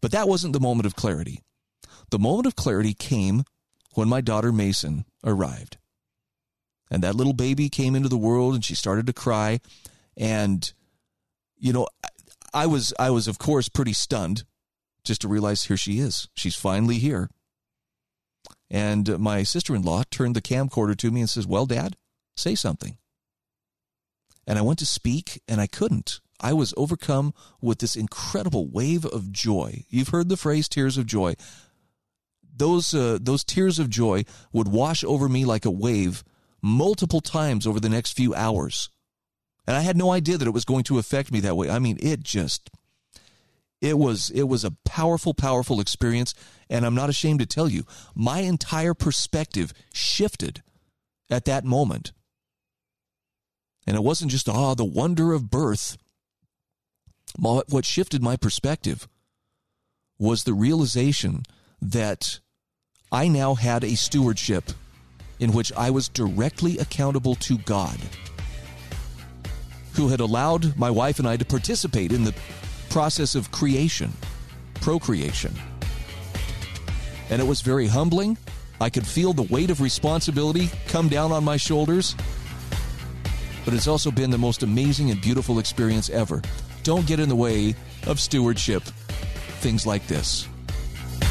But that wasn't the moment of clarity. The moment of clarity came when my daughter Mason arrived. And that little baby came into the world and she started to cry. And, you know, I was, I was, of course, pretty stunned just to realize here she is. She's finally here. And my sister in law turned the camcorder to me and says, Well, Dad, say something. And I went to speak and I couldn't. I was overcome with this incredible wave of joy. You've heard the phrase tears of joy. Those, uh, those tears of joy would wash over me like a wave multiple times over the next few hours. And I had no idea that it was going to affect me that way. I mean, it just it was it was a powerful powerful experience and I'm not ashamed to tell you, my entire perspective shifted at that moment. And it wasn't just ah the wonder of birth. What shifted my perspective was the realization that I now had a stewardship in which I was directly accountable to God, who had allowed my wife and I to participate in the process of creation, procreation. And it was very humbling. I could feel the weight of responsibility come down on my shoulders. But it's also been the most amazing and beautiful experience ever. Don't get in the way of stewardship, things like this.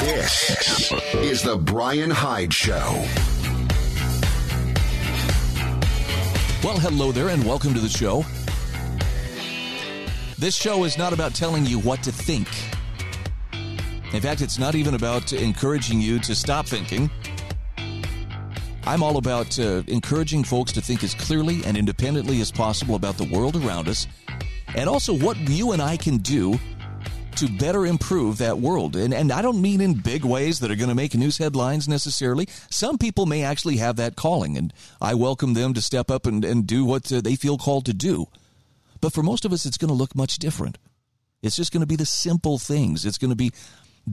This is The Brian Hyde Show. Well, hello there, and welcome to the show. This show is not about telling you what to think. In fact, it's not even about encouraging you to stop thinking. I'm all about uh, encouraging folks to think as clearly and independently as possible about the world around us and also what you and I can do to better improve that world. And, and I don't mean in big ways that are going to make news headlines necessarily. Some people may actually have that calling, and I welcome them to step up and, and do what uh, they feel called to do. But for most of us, it's going to look much different. It's just going to be the simple things. It's going to be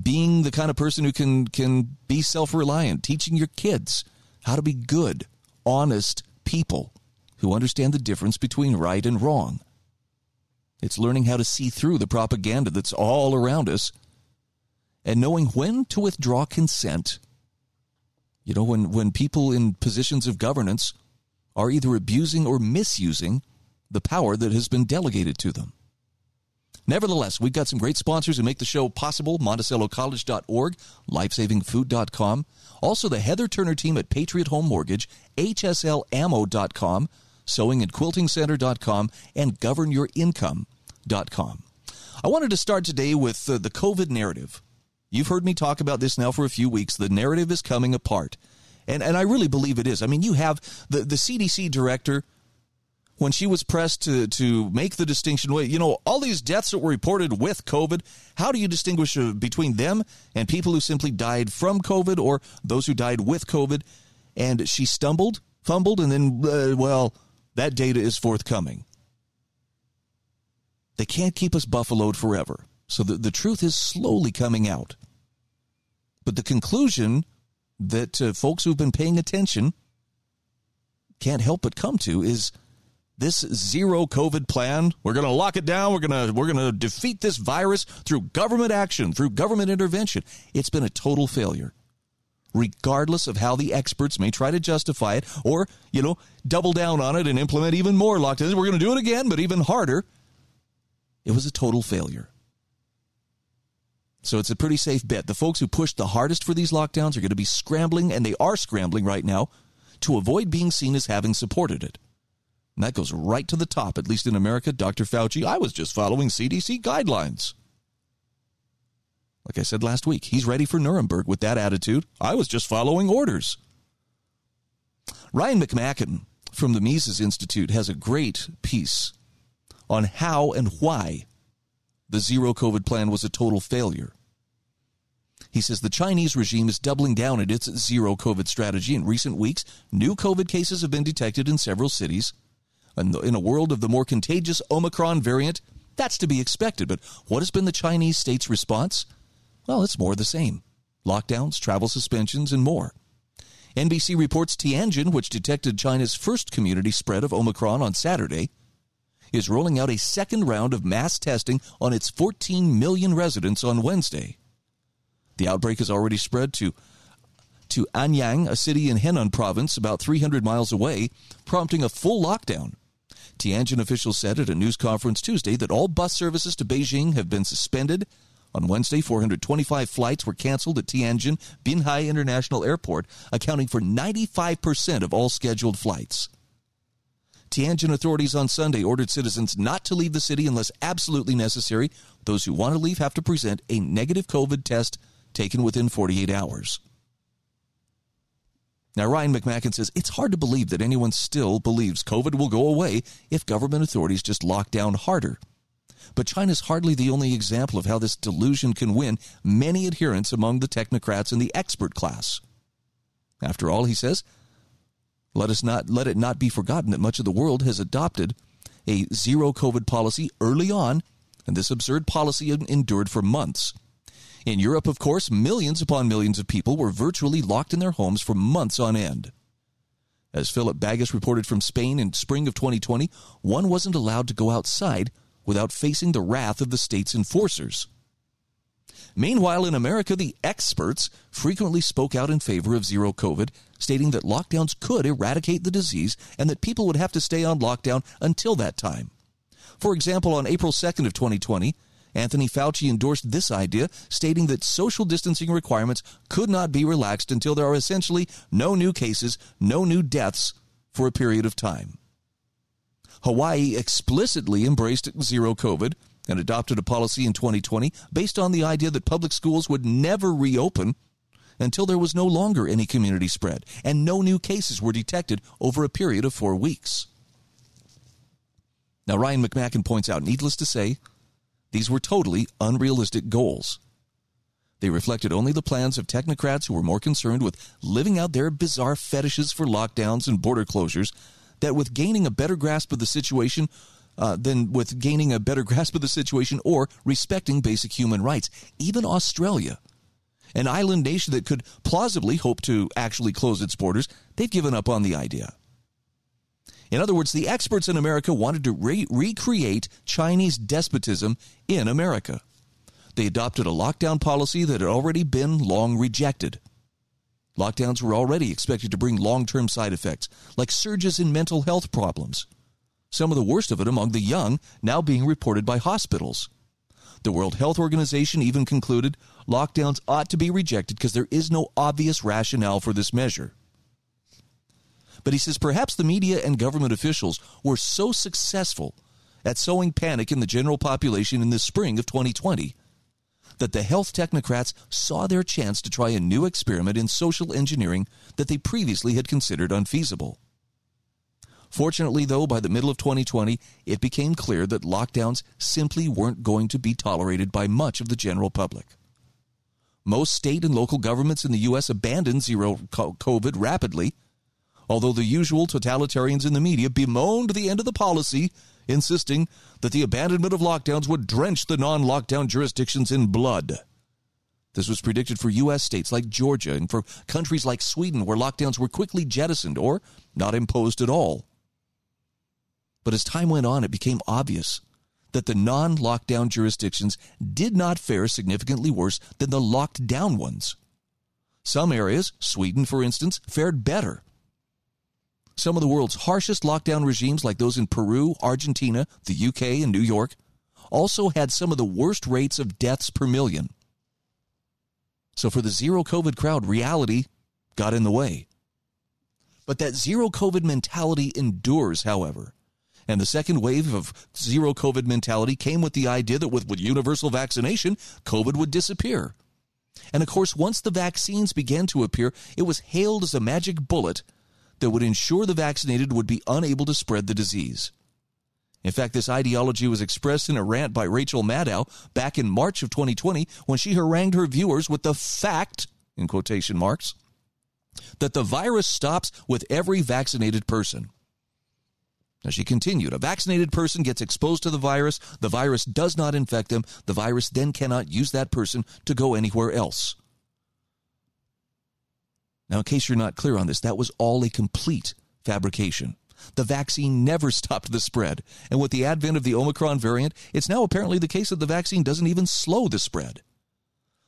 being the kind of person who can can be self-reliant, teaching your kids how to be good, honest people who understand the difference between right and wrong. It's learning how to see through the propaganda that's all around us and knowing when to withdraw consent. You know, when, when people in positions of governance are either abusing or misusing the power that has been delegated to them. Nevertheless, we've got some great sponsors who make the show possible MonticelloCollege.org, LifesavingFood.com, also the Heather Turner team at Patriot Home Mortgage, HSLAmmo.com, SewingAndQuiltingCenter.com, and GovernYourIncome.com. I wanted to start today with uh, the COVID narrative. You've heard me talk about this now for a few weeks. The narrative is coming apart. And, and I really believe it is. I mean, you have the, the CDC director when she was pressed to to make the distinction you know all these deaths that were reported with covid how do you distinguish uh, between them and people who simply died from covid or those who died with covid and she stumbled fumbled and then uh, well that data is forthcoming they can't keep us buffaloed forever so the, the truth is slowly coming out but the conclusion that uh, folks who've been paying attention can't help but come to is this zero COVID plan. We're going to lock it down. We're going to we're going to defeat this virus through government action, through government intervention. It's been a total failure. Regardless of how the experts may try to justify it or, you know, double down on it and implement even more lockdowns. We're going to do it again, but even harder. It was a total failure. So it's a pretty safe bet. The folks who pushed the hardest for these lockdowns are going to be scrambling, and they are scrambling right now, to avoid being seen as having supported it. And that goes right to the top, at least in America. Dr. Fauci, I was just following CDC guidelines. Like I said last week, he's ready for Nuremberg with that attitude. I was just following orders. Ryan McMaken from the Mises Institute has a great piece on how and why the zero COVID plan was a total failure. He says the Chinese regime is doubling down at its zero COVID strategy. In recent weeks, new COVID cases have been detected in several cities. And in a world of the more contagious Omicron variant, that's to be expected. But what has been the Chinese state's response? Well, it's more the same lockdowns, travel suspensions, and more. NBC reports Tianjin, which detected China's first community spread of Omicron on Saturday, is rolling out a second round of mass testing on its 14 million residents on Wednesday. The outbreak has already spread to to Anyang, a city in Henan province about 300 miles away, prompting a full lockdown. Tianjin officials said at a news conference Tuesday that all bus services to Beijing have been suspended. On Wednesday, 425 flights were canceled at Tianjin Binhai International Airport, accounting for 95% of all scheduled flights. Tianjin authorities on Sunday ordered citizens not to leave the city unless absolutely necessary. Those who want to leave have to present a negative COVID test taken within 48 hours. Now, Ryan McMaken says it's hard to believe that anyone still believes COVID will go away if government authorities just lock down harder. But China's hardly the only example of how this delusion can win many adherents among the technocrats and the expert class. After all, he says, let us not let it not be forgotten that much of the world has adopted a zero COVID policy early on, and this absurd policy endured for months. In Europe, of course, millions upon millions of people were virtually locked in their homes for months on end. As Philip Bagus reported from Spain in spring of 2020, one wasn't allowed to go outside without facing the wrath of the state's enforcers. Meanwhile, in America, the experts frequently spoke out in favor of zero COVID, stating that lockdowns could eradicate the disease and that people would have to stay on lockdown until that time. For example, on April 2nd of 2020, Anthony Fauci endorsed this idea, stating that social distancing requirements could not be relaxed until there are essentially no new cases, no new deaths for a period of time. Hawaii explicitly embraced zero COVID and adopted a policy in 2020 based on the idea that public schools would never reopen until there was no longer any community spread and no new cases were detected over a period of four weeks. Now, Ryan McMaken points out, needless to say, these were totally unrealistic goals. They reflected only the plans of technocrats who were more concerned with living out their bizarre fetishes for lockdowns and border closures that with gaining a better grasp of the situation uh, than with gaining a better [LAUGHS] grasp of the situation or respecting basic human rights. Even Australia, an island nation that could plausibly hope to actually close its borders, they've given up on the idea. In other words, the experts in America wanted to re- recreate Chinese despotism in America. They adopted a lockdown policy that had already been long rejected. Lockdowns were already expected to bring long term side effects, like surges in mental health problems. Some of the worst of it among the young, now being reported by hospitals. The World Health Organization even concluded lockdowns ought to be rejected because there is no obvious rationale for this measure. But he says perhaps the media and government officials were so successful at sowing panic in the general population in the spring of 2020 that the health technocrats saw their chance to try a new experiment in social engineering that they previously had considered unfeasible. Fortunately, though, by the middle of 2020, it became clear that lockdowns simply weren't going to be tolerated by much of the general public. Most state and local governments in the U.S. abandoned zero COVID rapidly although the usual totalitarians in the media bemoaned the end of the policy, insisting that the abandonment of lockdowns would drench the non lockdown jurisdictions in blood. This was predicted for U.S. states like Georgia and for countries like Sweden, where lockdowns were quickly jettisoned or not imposed at all. But as time went on, it became obvious that the non lockdown jurisdictions did not fare significantly worse than the locked down ones. Some areas, Sweden for instance, fared better. Some of the world's harshest lockdown regimes, like those in Peru, Argentina, the UK, and New York, also had some of the worst rates of deaths per million. So for the zero COVID crowd, reality got in the way. But that zero COVID mentality endures, however. And the second wave of zero COVID mentality came with the idea that with, with universal vaccination, COVID would disappear. And of course, once the vaccines began to appear, it was hailed as a magic bullet that would ensure the vaccinated would be unable to spread the disease. In fact, this ideology was expressed in a rant by Rachel Maddow back in March of 2020 when she harangued her viewers with the fact, in quotation marks, that the virus stops with every vaccinated person. Now, she continued A vaccinated person gets exposed to the virus, the virus does not infect them, the virus then cannot use that person to go anywhere else. Now, in case you're not clear on this, that was all a complete fabrication. The vaccine never [LAUGHS] stopped the spread. And with the advent of the Omicron variant, it's now apparently the case that the vaccine doesn't even slow the spread.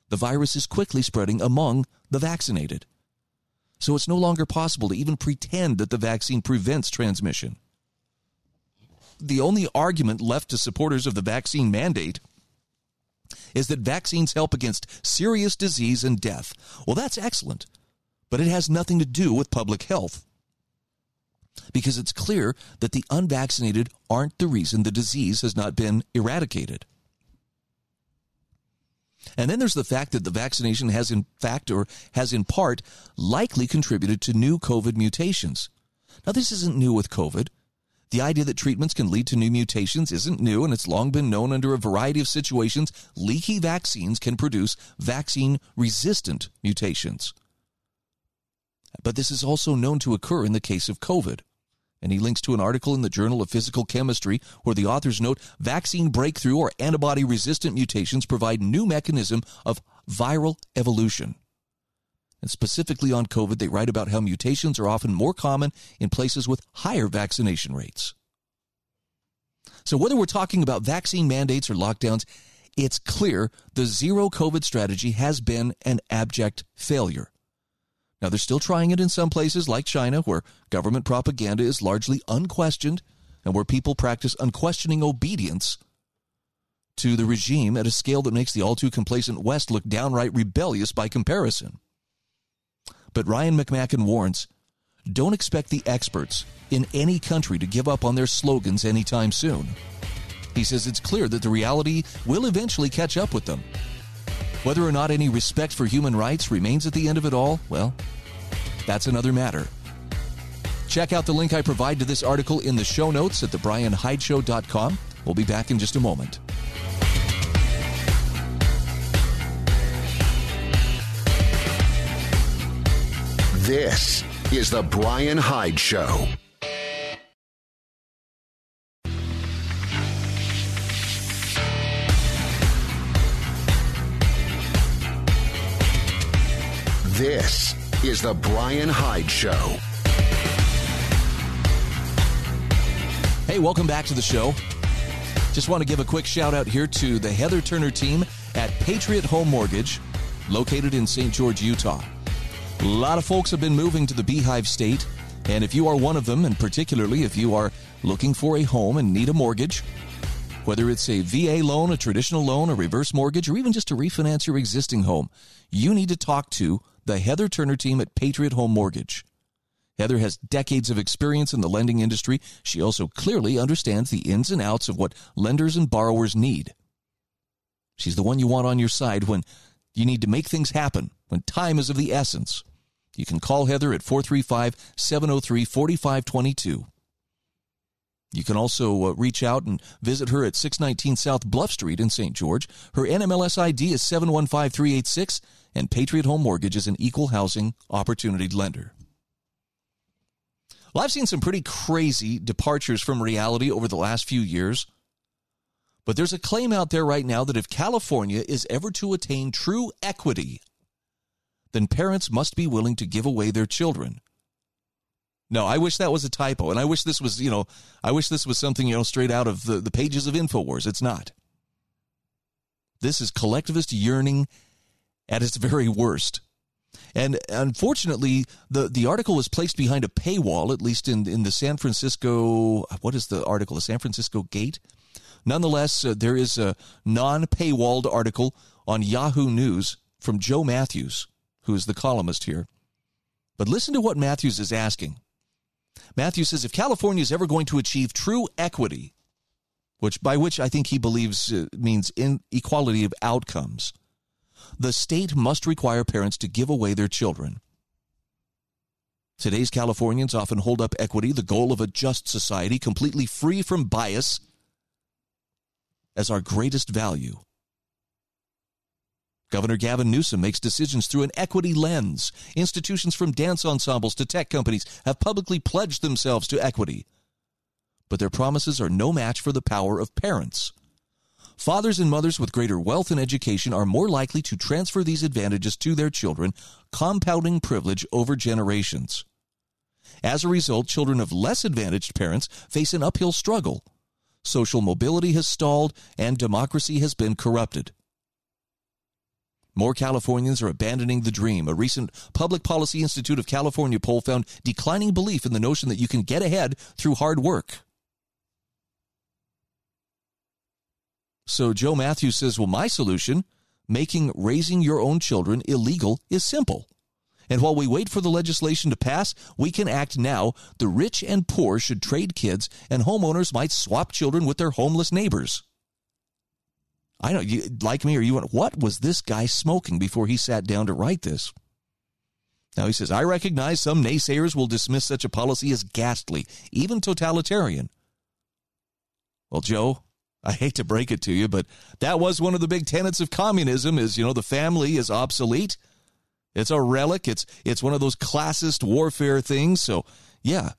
The virus is quickly spreading among the vaccinated. So it's no longer possible to even pretend that the vaccine prevents transmission. The only argument left to supporters of the vaccine mandate is that vaccines help against serious disease and death. Well, that's excellent, but it has nothing to do with public health. Because it's clear that the unvaccinated aren't the reason the disease has not been eradicated. And then there's the fact that the vaccination has, in fact, or has in part, likely contributed to new COVID mutations. Now, this isn't new with COVID. The idea that treatments can lead to new mutations isn't new, and it's long been known under a variety of situations leaky vaccines can produce vaccine resistant mutations. But this is also known to occur in the case of COVID. And he links to an article in the Journal of Physical Chemistry where the authors note vaccine breakthrough or antibody resistant mutations provide new mechanism of viral evolution. And specifically on COVID, they write about how mutations are often more common in places with higher vaccination rates. So, whether we're talking about vaccine mandates or lockdowns, it's clear the zero COVID strategy has been an abject failure. Now, they're still trying it in some places like China, where government propaganda is largely unquestioned and where people practice unquestioning obedience to the regime at a scale that makes the all too complacent West look downright rebellious by comparison. But Ryan McMaken warns don't expect the experts in any country to give up on their slogans anytime soon. He says it's clear that the reality will eventually catch up with them. Whether or not any respect for human rights remains at the end of it all, well, that's another matter. Check out the link I provide to this article in the show notes at thebrianhydeshow.com. We'll be back in just a moment. This is The Brian Hyde Show. This is The Brian Hyde Show. Hey, welcome back to the show. Just want to give a quick shout out here to the Heather Turner team at Patriot Home Mortgage, located in St. George, Utah. A lot of folks have been moving to the Beehive State, and if you are one of them, and particularly if you are looking for a home and need a mortgage, whether it's a VA loan, a traditional loan, a reverse mortgage, or even just to refinance your existing home, you need to talk to the Heather Turner team at Patriot Home Mortgage. Heather has decades of experience in the lending industry. She also clearly understands the ins and outs of what lenders and borrowers need. She's the one you want on your side when you need to make things happen, when time is of the essence. You can call Heather at 435 703 4522. You can also uh, reach out and visit her at 619 South Bluff Street in St. George. Her NMLS ID is 715386, and Patriot Home Mortgage is an equal housing opportunity lender. Well, I've seen some pretty crazy departures from reality over the last few years. But there's a claim out there right now that if California is ever to attain true equity then parents must be willing to give away their children. No, I wish that was a typo, and I wish this was, you know, I wish this was something, you know, straight out of the, the pages of InfoWars. It's not. This is collectivist yearning at its very worst. And unfortunately, the, the article was placed behind a paywall, at least in, in the San Francisco, what is the article? The San Francisco Gate? Nonetheless, uh, there is a non paywalled article on Yahoo News from Joe Matthews, who is the columnist here. But listen to what Matthews is asking. Matthews says if California is ever going to achieve true equity, which by which I think he believes uh, means inequality of outcomes, the state must require parents to give away their children. Today's Californians often hold up equity, the goal of a just society, completely free from bias, as our greatest value. Governor Gavin Newsom makes decisions through an equity lens. Institutions from dance ensembles to tech companies have publicly pledged themselves to equity. But their promises are no match for the power of parents. Fathers and mothers with greater wealth and education are more likely to transfer these advantages to their children, compounding privilege over generations. As a result, children of less advantaged parents face an uphill struggle. Social mobility has stalled, and democracy has been corrupted. More Californians are abandoning the dream. A recent Public Policy Institute of California poll found declining belief in the notion that you can get ahead through hard work. So Joe Matthews says, Well, my solution, making raising your own children illegal, is simple. And while we wait for the legislation to pass, we can act now. The rich and poor should trade kids, and homeowners might swap children with their homeless neighbors. I know you like me or you what was this guy smoking before he sat down to write this? Now he says, I recognize some naysayers will dismiss such a policy as ghastly, even totalitarian. Well, Joe, I hate to break it to you, but that was one of the big tenets of communism is, you know, the family is obsolete. It's a relic. It's it's one of those classist warfare things. So, yeah.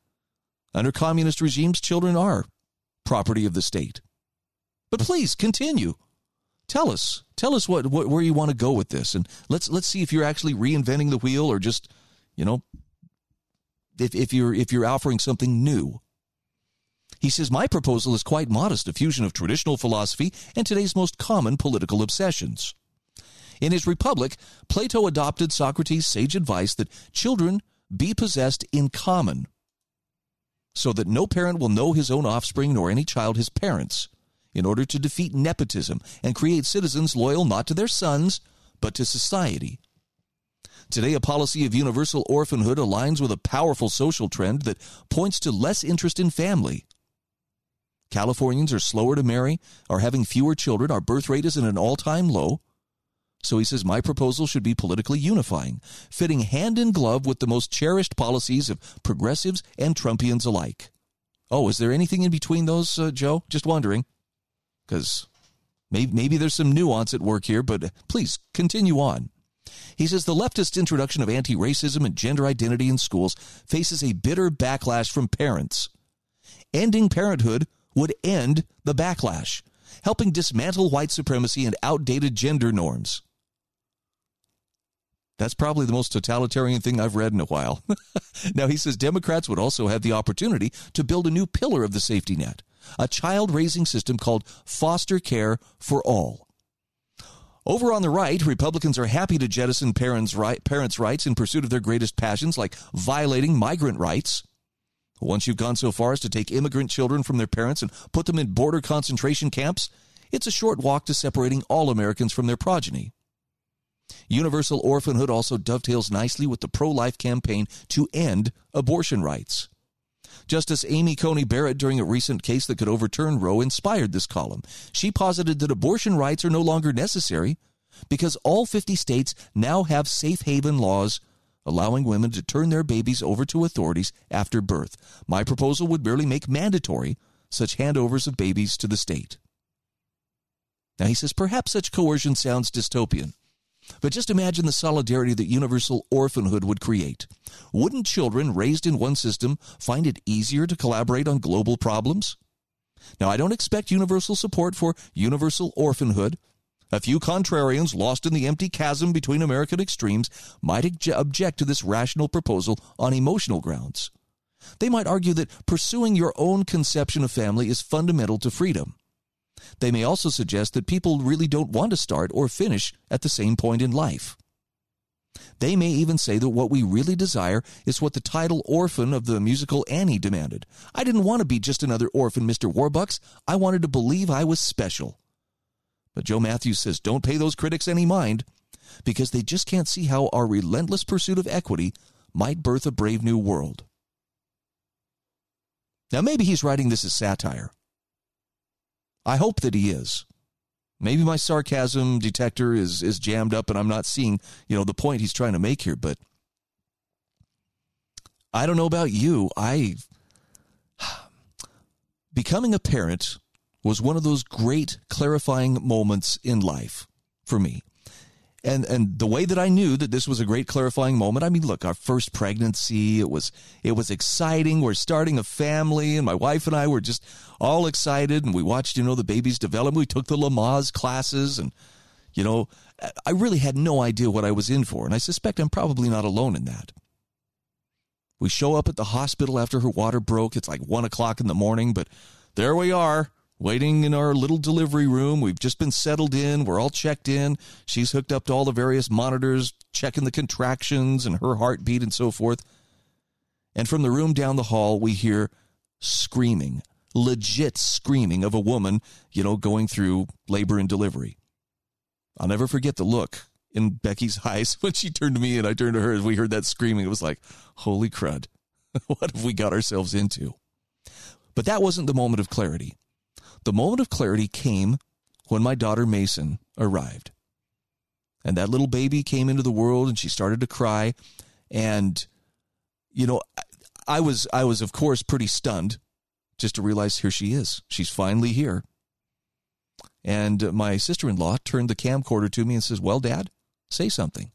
Under communist regimes, children are property of the state. But please continue tell us tell us what, what where you want to go with this and let's let's see if you're actually reinventing the wheel or just you know if, if you're if you're offering something new he says my proposal is quite modest a fusion of traditional philosophy and today's most common political obsessions in his republic plato adopted socrates sage advice that children be possessed in common so that no parent will know his own offspring nor any child his parents in order to defeat nepotism and create citizens loyal not to their sons, but to society. Today, a policy of universal orphanhood aligns with a powerful social trend that points to less interest in family. Californians are slower to marry, are having fewer children, our birth rate is at an all time low. So he says, My proposal should be politically unifying, fitting hand in glove with the most cherished policies of progressives and Trumpians alike. Oh, is there anything in between those, uh, Joe? Just wondering because maybe, maybe there's some nuance at work here, but please continue on. He says the leftist introduction of anti racism and gender identity in schools faces a bitter backlash from parents. Ending parenthood would end the backlash, helping dismantle white supremacy and outdated gender norms. That's probably the most totalitarian thing I've read in a while. [LAUGHS] now, he says Democrats would also have the opportunity to build a new pillar of the safety net a child raising system called foster care for all. Over on the right, Republicans are happy to jettison parents' right, parents' rights in pursuit of their greatest passions, like violating migrant rights. Once you've gone so far as to take immigrant children from their parents and put them in border concentration camps, it's a short walk to separating all Americans from their progeny. Universal orphanhood also dovetails nicely with the pro life campaign to end abortion rights. Justice Amy Coney Barrett, during a recent case that could overturn Roe, inspired this column. She posited that abortion rights are no longer necessary because all 50 states now have safe haven laws allowing women to turn their babies over to authorities after birth. My proposal would merely make mandatory such handovers of babies to the state. Now, he says perhaps such coercion sounds dystopian. But just imagine the solidarity that universal orphanhood would create. Wouldn't children raised in one system find it easier to collaborate on global problems? Now, I don't expect universal support for universal orphanhood. A few contrarians lost in the empty chasm between American extremes might object to this rational proposal on emotional grounds. They might argue that pursuing your own conception of family is fundamental to freedom. They may also suggest that people really don't want to start or finish at the same point in life. They may even say that what we really desire is what the title orphan of the musical Annie demanded. I didn't want to be just another orphan, Mr. Warbucks. I wanted to believe I was special. But Joe Matthews says don't pay those critics any mind. because they just can't see how our relentless pursuit of equity might birth a brave new world. Now, maybe he's writing this as satire. I hope that he is. Maybe my sarcasm detector is, is jammed up and I'm not seeing, you know, the point he's trying to make here, but I don't know about you. I [SIGHS] becoming a parent was one of those great clarifying moments in life for me. And and the way that I knew that this was a great clarifying moment, I mean, look, our first pregnancy, it was it was exciting. We're starting a family, and my wife and I were just all excited, and we watched, you know, the baby's development. We took the Lamaze classes, and you know, I really had no idea what I was in for, and I suspect I'm probably not alone in that. We show up at the hospital after her water broke. It's like one o'clock in the morning, but there we are waiting in our little delivery room. We've just been settled in. We're all checked in. She's hooked up to all the various monitors, checking the contractions and her heartbeat and so forth. And from the room down the hall, we hear screaming, legit screaming of a woman, you know, going through labor and delivery. I'll never forget the look in Becky's [LAUGHS] eyes when she turned to me and I turned to her as we heard that screaming. It was like, holy crud. [LAUGHS] what have we got ourselves into? But that wasn't the moment of clarity. The moment of clarity came when my daughter Mason arrived. And that little baby came into the world and she started to cry. And, you know, I was, I was, of course, pretty stunned just to realize here she is. She's finally here. And my sister in law turned the camcorder to me and says, Well, Dad, say something.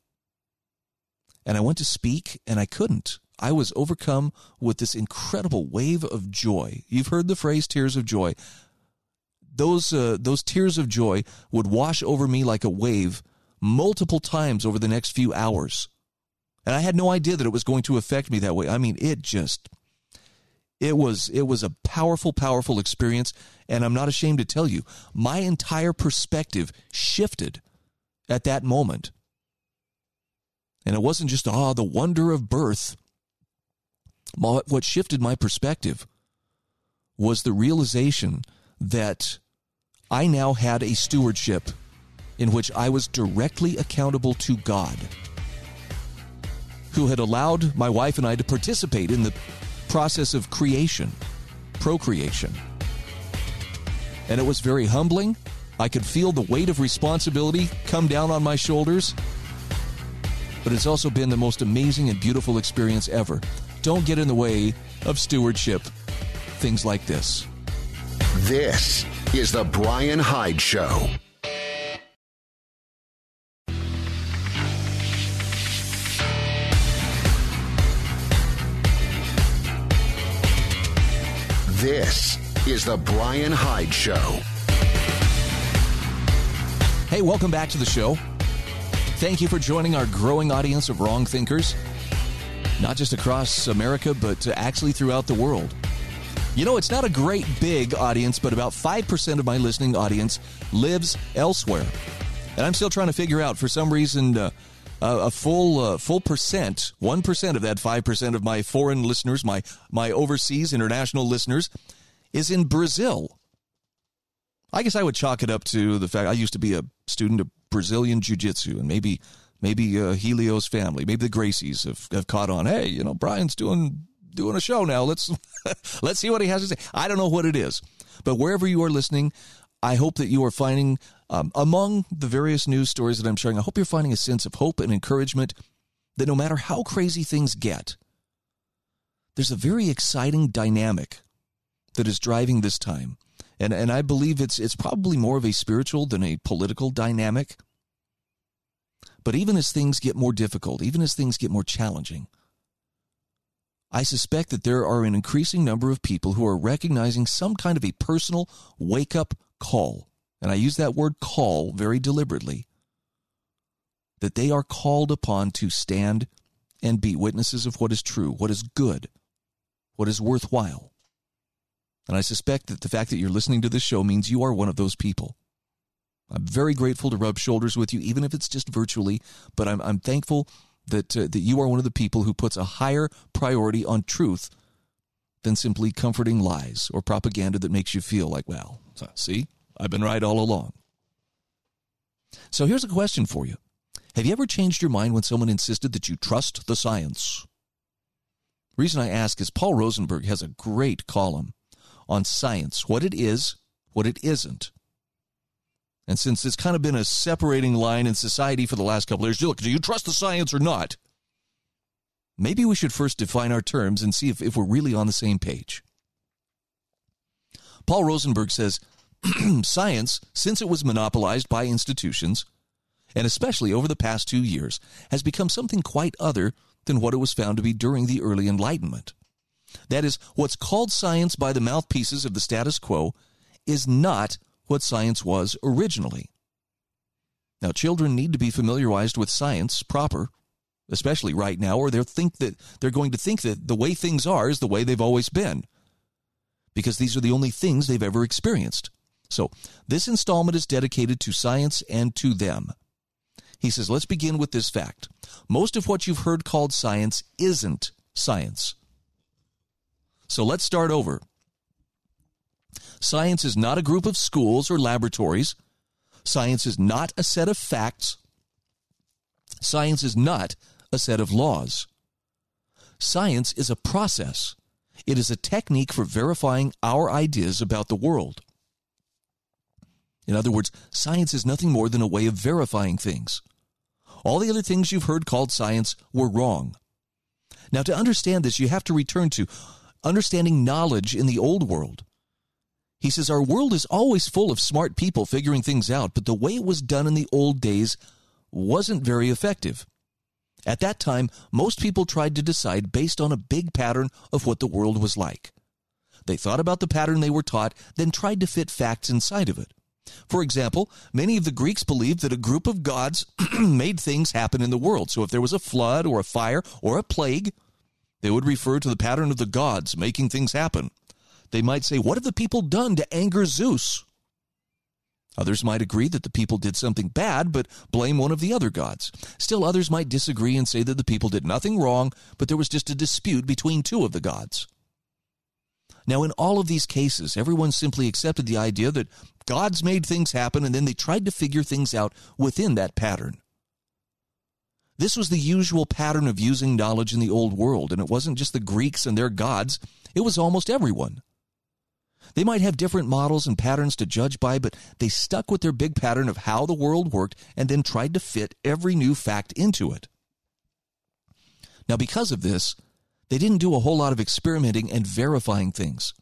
And I went to speak and I couldn't. I was overcome with this incredible wave of joy. You've heard the phrase tears of joy those uh, those tears of joy would wash over me like a wave multiple times over the next few hours. And I had no idea that it was going to affect me that way. I mean, it just it was it was a powerful powerful experience and I'm not ashamed to tell you, my entire perspective shifted at that moment. And it wasn't just ah the wonder of birth. What shifted my perspective was the realization that I now had a stewardship in which I was directly accountable to God, who had allowed my wife and I to participate in the process of creation, procreation. And it was very humbling. I could feel the weight of responsibility come down on my shoulders. But it's also been the most amazing and beautiful experience ever. Don't get in the way of stewardship, things like this. This is The Brian Hyde Show. This is The Brian Hyde Show. Hey, welcome back to the show. Thank you for joining our growing audience of wrong thinkers, not just across America, but actually throughout the world. You know, it's not a great big audience, but about 5% of my listening audience lives elsewhere. And I'm still trying to figure out, for some reason, uh, a full uh, full percent, 1% of that 5% of my foreign listeners, my, my overseas international listeners, is in Brazil. I guess I would chalk it up to the fact I used to be a student of Brazilian Jiu Jitsu, and maybe maybe uh, Helio's family, maybe the Gracies have, have caught on. Hey, you know, Brian's doing doing a show now. Let's [LAUGHS] let's see what he has to say. I don't know what it is, but wherever you are listening, I hope that you are finding um, among the various news stories that I'm sharing. I hope you're finding a sense of hope and encouragement that no matter how crazy things get, there's a very exciting dynamic that is driving this time. And, and I believe it's, it's probably more of a spiritual than a political dynamic. But even as things get more difficult, even as things get more challenging, I suspect that there are an increasing number of people who are recognizing some kind of a personal wake up call. And I use that word call very deliberately. That they are called upon to stand and be witnesses of what is true, what is good, what is worthwhile. And I suspect that the fact that you're listening to this show means you are one of those people. I'm very grateful to rub shoulders with you, even if it's just virtually, but I'm, I'm thankful that uh, that you are one of the people who puts a higher priority on truth than simply comforting lies or propaganda that makes you feel like, well, see, I've been right all along. So here's a question for you. Have you ever changed your mind when someone insisted that you trust the science? The reason I ask is Paul Rosenberg has a great column on science, what it is, what it isn't. And since it's kind of been a separating line in society for the last couple of years, look, do you trust the science or not? Maybe we should first define our terms and see if, if we're really on the same page. Paul Rosenberg says [CLEARS THROAT] science, since it was monopolized by institutions, and especially over the past two years, has become something quite other than what it was found to be during the early Enlightenment. That is, what's called science by the mouthpieces of the status quo is not what science was originally. Now, children need to be familiarized with science proper, especially right now, or they'll think that they're going to think that the way things are is the way they've always been, because these are the only things they've ever experienced. So, this installment is dedicated to science and to them. He says, let's begin with this fact. Most of what you've heard called science isn't science. So let's start over. Science is not a group of schools or laboratories. Science is not a set of facts. Science is not a set of laws. Science is a process. It is a technique for verifying our ideas about the world. In other words, science is nothing more than a way of verifying things. All the other things you've heard called science were wrong. Now, to understand this, you have to return to understanding knowledge in the old world. He says, Our world is always full of smart people figuring things out, but the way it was done in the old days wasn't very effective. At that time, most people tried to decide based on a big pattern of what the world was like. They thought about the pattern they were taught, then tried to fit facts inside of it. For example, many of the Greeks believed that a group of gods [CLEARS THROAT] made things happen in the world. So if there was a flood or a fire or a plague, they would refer to the pattern of the gods making things happen. They might say, What have the people done to anger Zeus? Others might agree that the people did something bad, but blame one of the other gods. Still, others might disagree and say that the people did nothing wrong, but there was just a dispute between two of the gods. Now, in all of these cases, everyone simply accepted the idea that gods made things happen and then they tried to figure things out within that pattern. This was the usual pattern of using knowledge in the old world, and it wasn't just the Greeks and their gods, it was almost everyone. They might have different models and patterns to judge by, but they stuck with their big pattern of how the world worked and then tried to fit every new fact into it. Now, because of this, they didn't do a whole lot of experimenting and verifying things.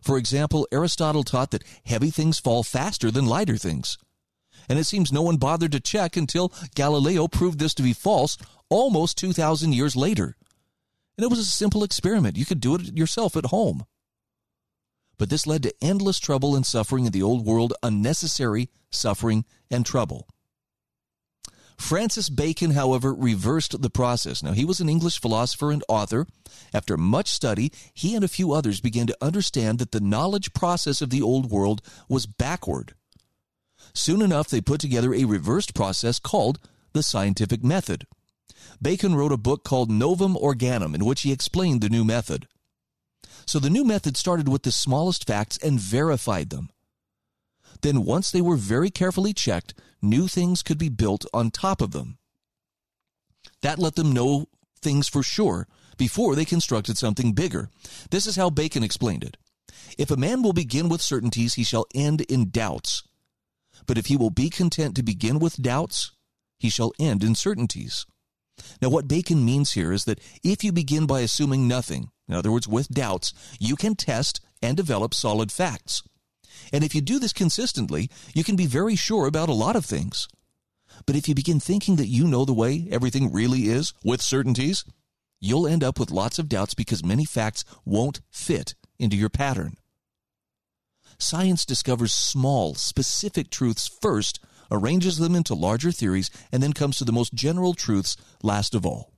For example, Aristotle taught that heavy things fall faster than lighter things and it seems no one bothered to check until Galileo proved this to be false almost 2,000 years later. And it was a simple experiment. You could do it yourself at home. But this led to endless trouble and suffering in the old world, unnecessary suffering and trouble. Francis Bacon, however, reversed the process. Now, he was an English philosopher and author. After much study, he and a few others began to understand that the knowledge process of the old world was backward Soon enough, they put together a reversed process called the scientific method. Bacon wrote a book called Novum Organum in which he explained the new method. So the new method started with the smallest facts and verified them. Then, once they were very carefully checked, new things could be built on top of them. That let them know things for sure before they constructed something bigger. This is how Bacon explained it. If a man will begin with certainties, he shall end in doubts. But if he will be content to begin with doubts, he shall end in certainties. Now, what Bacon means here is that if you begin by assuming nothing, in other words, with doubts, you can test and develop solid facts. And if you do this consistently, you can be very sure about a lot of things. But if you begin thinking that you know the way everything really is with certainties, you'll end up with lots of doubts because many facts won't fit into your pattern. Science discovers small, specific truths first, arranges them into larger theories, and then comes to the most general truths last of all.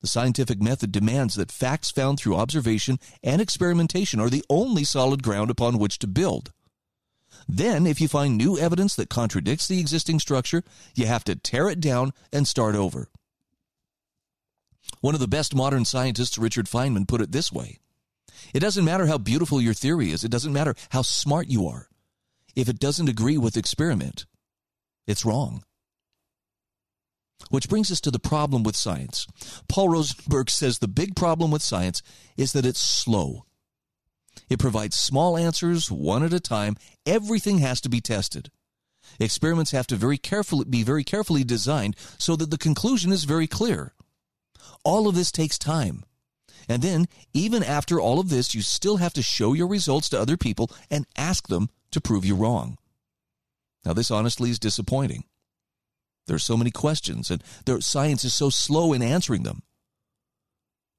The scientific method demands that facts found through observation and experimentation are the only solid ground upon which to build. Then, if you find new evidence that contradicts the existing structure, you have to tear it down and start over. One of the best modern scientists, Richard Feynman, put it this way it doesn't matter how beautiful your theory is. It doesn't matter how smart you are. If it doesn't agree with experiment, it's wrong. Which brings us to the problem with science. Paul Rosenberg says the big problem with science is that it's slow. It provides small answers one at a time. Everything has to be tested. Experiments have to very carefully be very carefully designed so that the conclusion is very clear. All of this takes time. And then, even after all of this, you still have to show your results to other people and ask them to prove you wrong. Now, this honestly is disappointing. There are so many questions, and science is so slow in answering them.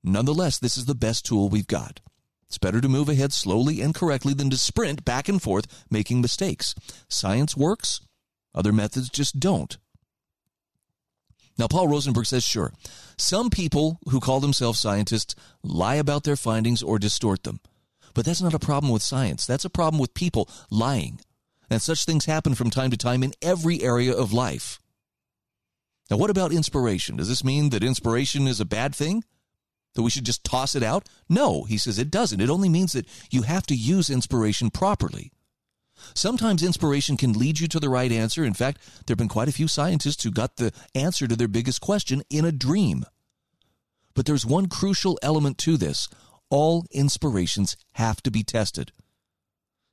Nonetheless, this is the best tool we've got. It's better to move ahead slowly and correctly than to sprint back and forth making mistakes. Science works, other methods just don't. Now, Paul Rosenberg says, sure, some people who call themselves scientists lie about their findings or distort them. But that's not a problem with science. That's a problem with people lying. And such things happen from time to time in every area of life. Now, what about inspiration? Does this mean that inspiration is a bad thing? That we should just toss it out? No, he says it doesn't. It only means that you have to use inspiration properly. Sometimes inspiration can lead you to the right answer. In fact, there have been quite a few scientists who got the answer to their biggest question in a dream. But there's one crucial element to this all inspirations have to be tested.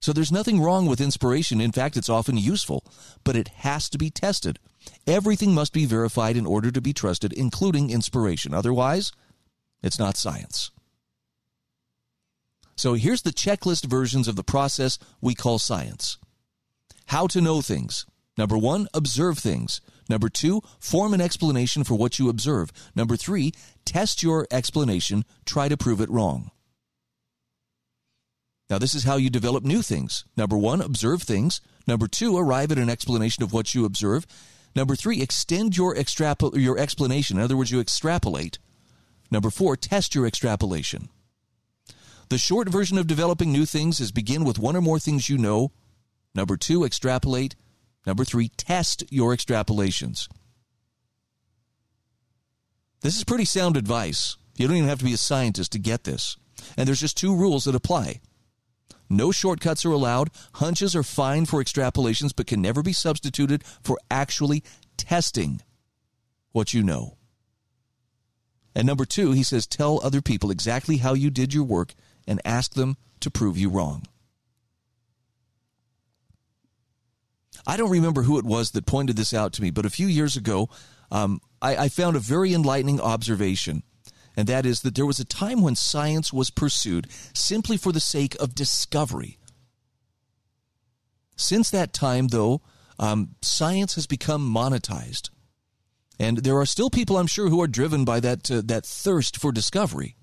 So there's nothing wrong with inspiration. In fact, it's often useful, but it has to be tested. Everything must be verified in order to be trusted, including inspiration. Otherwise, it's not science. So here's the checklist versions of the process we call science. How to know things. Number one, observe things. Number two, form an explanation for what you observe. Number three, test your explanation, try to prove it wrong. Now, this is how you develop new things. Number one, observe things. Number two, arrive at an explanation of what you observe. Number three, extend your, extrapol- your explanation. In other words, you extrapolate. Number four, test your extrapolation. The short version of developing new things is begin with one or more things you know. Number two, extrapolate. Number three, test your extrapolations. This is pretty sound advice. You don't even have to be a scientist to get this. And there's just two rules that apply. No shortcuts are allowed. Hunches are fine for extrapolations, but can never be substituted for actually testing what you know. And number two, he says, tell other people exactly how you did your work and ask them to prove you wrong. I don't remember who it was that pointed this out to me, but a few years ago, um, I, I found a very enlightening observation and that is that there was a time when science was pursued simply for the sake of discovery. Since that time, though, um, science has become monetized. And there are still people, I'm sure, who are driven by that, uh, that thirst for discovery.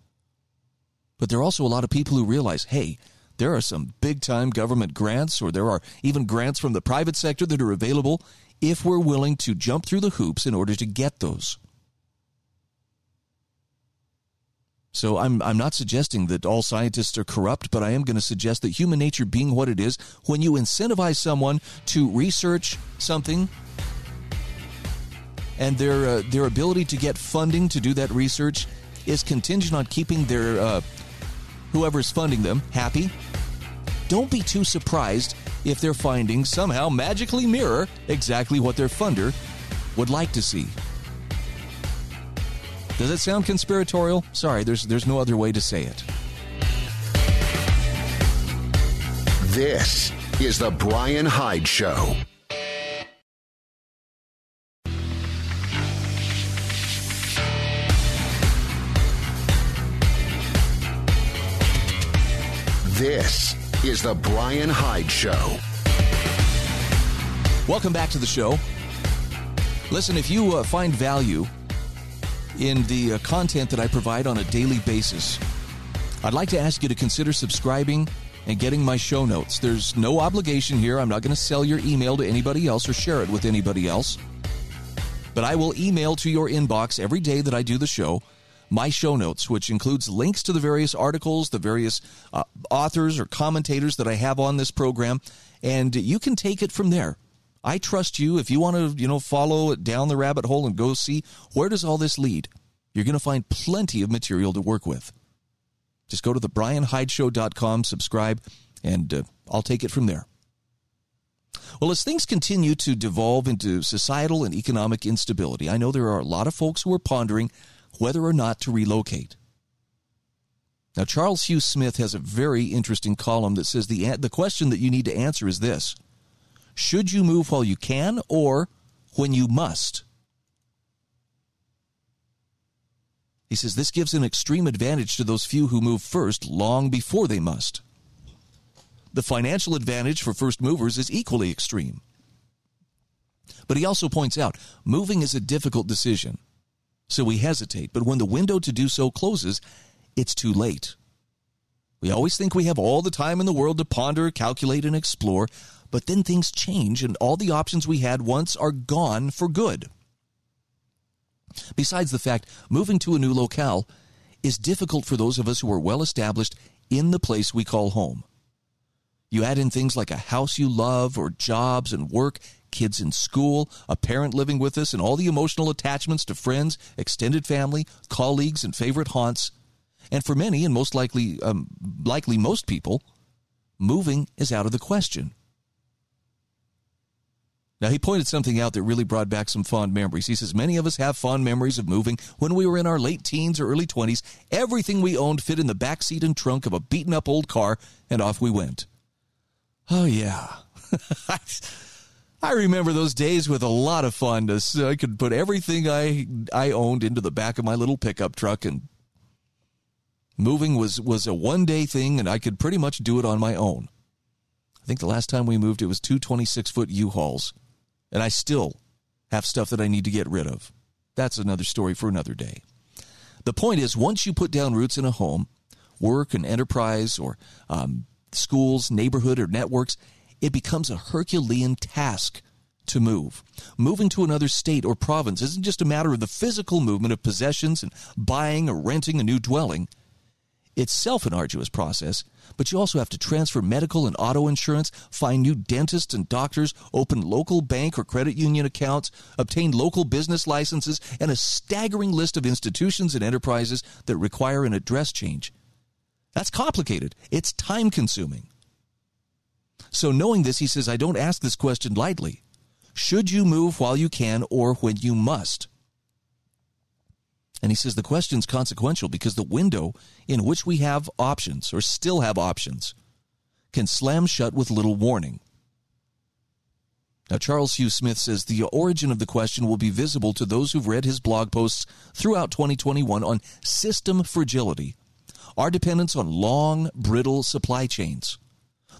But there are also a lot of people who realize hey, there are some big time government grants, or there are even grants from the private sector that are available if we're willing to jump through the hoops in order to get those. So I'm I'm not suggesting that all scientists are corrupt, but I am going to suggest that human nature being what it is, when you incentivize someone to research something and their uh, their ability to get funding to do that research is contingent on keeping their uh, whoever's funding them happy. Don't be too surprised if their findings somehow magically mirror exactly what their funder would like to see. Does it sound conspiratorial? Sorry, there's there's no other way to say it. This is the Brian Hyde Show. This is the Brian Hyde Show. Welcome back to the show. Listen, if you uh, find value in the uh, content that I provide on a daily basis, I'd like to ask you to consider subscribing and getting my show notes. There's no obligation here. I'm not going to sell your email to anybody else or share it with anybody else. But I will email to your inbox every day that I do the show my show notes, which includes links to the various articles, the various uh, authors or commentators that I have on this program, and you can take it from there. I trust you. If you want to, you know, follow down the rabbit hole and go see where does all this lead, you're going to find plenty of material to work with. Just go to the brianhydeshow.com, subscribe, and uh, I'll take it from there. Well, as things continue to devolve into societal and economic instability, I know there are a lot of folks who are pondering whether or not to relocate. Now, Charles Hugh Smith has a very interesting column that says the, the question that you need to answer is this Should you move while you can or when you must? He says this gives an extreme advantage to those few who move first long before they must. The financial advantage for first movers is equally extreme. But he also points out moving is a difficult decision. So we hesitate, but when the window to do so closes, it's too late. We always think we have all the time in the world to ponder, calculate, and explore, but then things change and all the options we had once are gone for good. Besides the fact, moving to a new locale is difficult for those of us who are well established in the place we call home. You add in things like a house you love, or jobs and work, kids in school, a parent living with us, and all the emotional attachments to friends, extended family, colleagues, and favorite haunts. And for many, and most likely, um, likely most people, moving is out of the question. Now, he pointed something out that really brought back some fond memories. He says, Many of us have fond memories of moving when we were in our late teens or early 20s. Everything we owned fit in the back seat and trunk of a beaten up old car, and off we went. Oh, yeah. [LAUGHS] I remember those days with a lot of fondness. I could put everything I I owned into the back of my little pickup truck and moving was was a one day thing and I could pretty much do it on my own. I think the last time we moved it was two 26 foot U-Hauls and I still have stuff that I need to get rid of. That's another story for another day. The point is once you put down roots in a home, work and enterprise or um, schools, neighborhood, or networks, it becomes a Herculean task to move. Moving to another state or province isn't just a matter of the physical movement of possessions and buying or renting a new dwelling. Itself an arduous process, but you also have to transfer medical and auto insurance, find new dentists and doctors, open local bank or credit union accounts, obtain local business licenses, and a staggering list of institutions and enterprises that require an address change. That's complicated. It's time consuming. So, knowing this, he says, I don't ask this question lightly. Should you move while you can or when you must? And he says the question's consequential because the window in which we have options, or still have options, can slam shut with little warning. Now, Charles Hugh Smith says the origin of the question will be visible to those who've read his blog posts throughout 2021 on system fragility our dependence on long, brittle supply chains,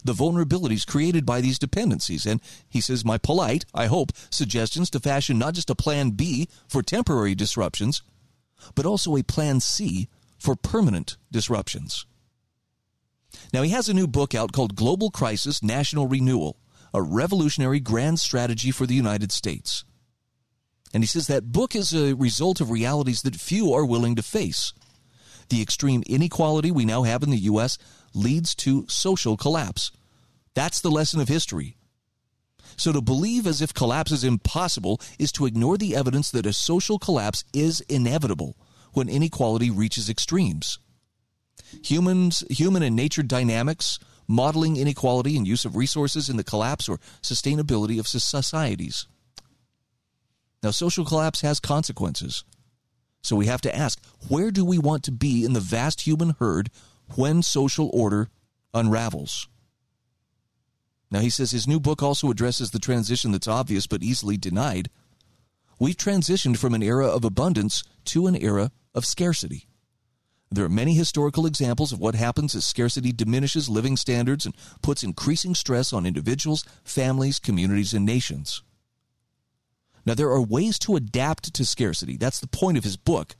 the vulnerabilities created by these dependencies. And he says, my polite, I hope, suggestions to fashion not just a plan B for temporary disruptions, but also a plan C for permanent disruptions. Now, he has a new book out called Global Crisis National Renewal, a revolutionary grand strategy for the United States. And he says that book is a result of realities that few are willing to face the extreme inequality we now have in the U.S. leads to social collapse. That's the lesson of history. So to believe as if collapse is impossible is to ignore the evidence that a social collapse is inevitable when inequality reaches extremes. Humans, human and nature dynamics, modeling inequality and use of resources in the collapse or sustainability of societies. Now, social collapse has consequences. So we have to ask where do we want to be in the vast human herd when social order unravels? Now, he says his new book also addresses the transition that's obvious but easily denied. We've transitioned from an era of abundance to an era of scarcity. There are many historical examples of what happens as scarcity diminishes living standards and puts increasing stress on individuals, families, communities, and nations. Now, there are ways to adapt to scarcity. That's the point of his book.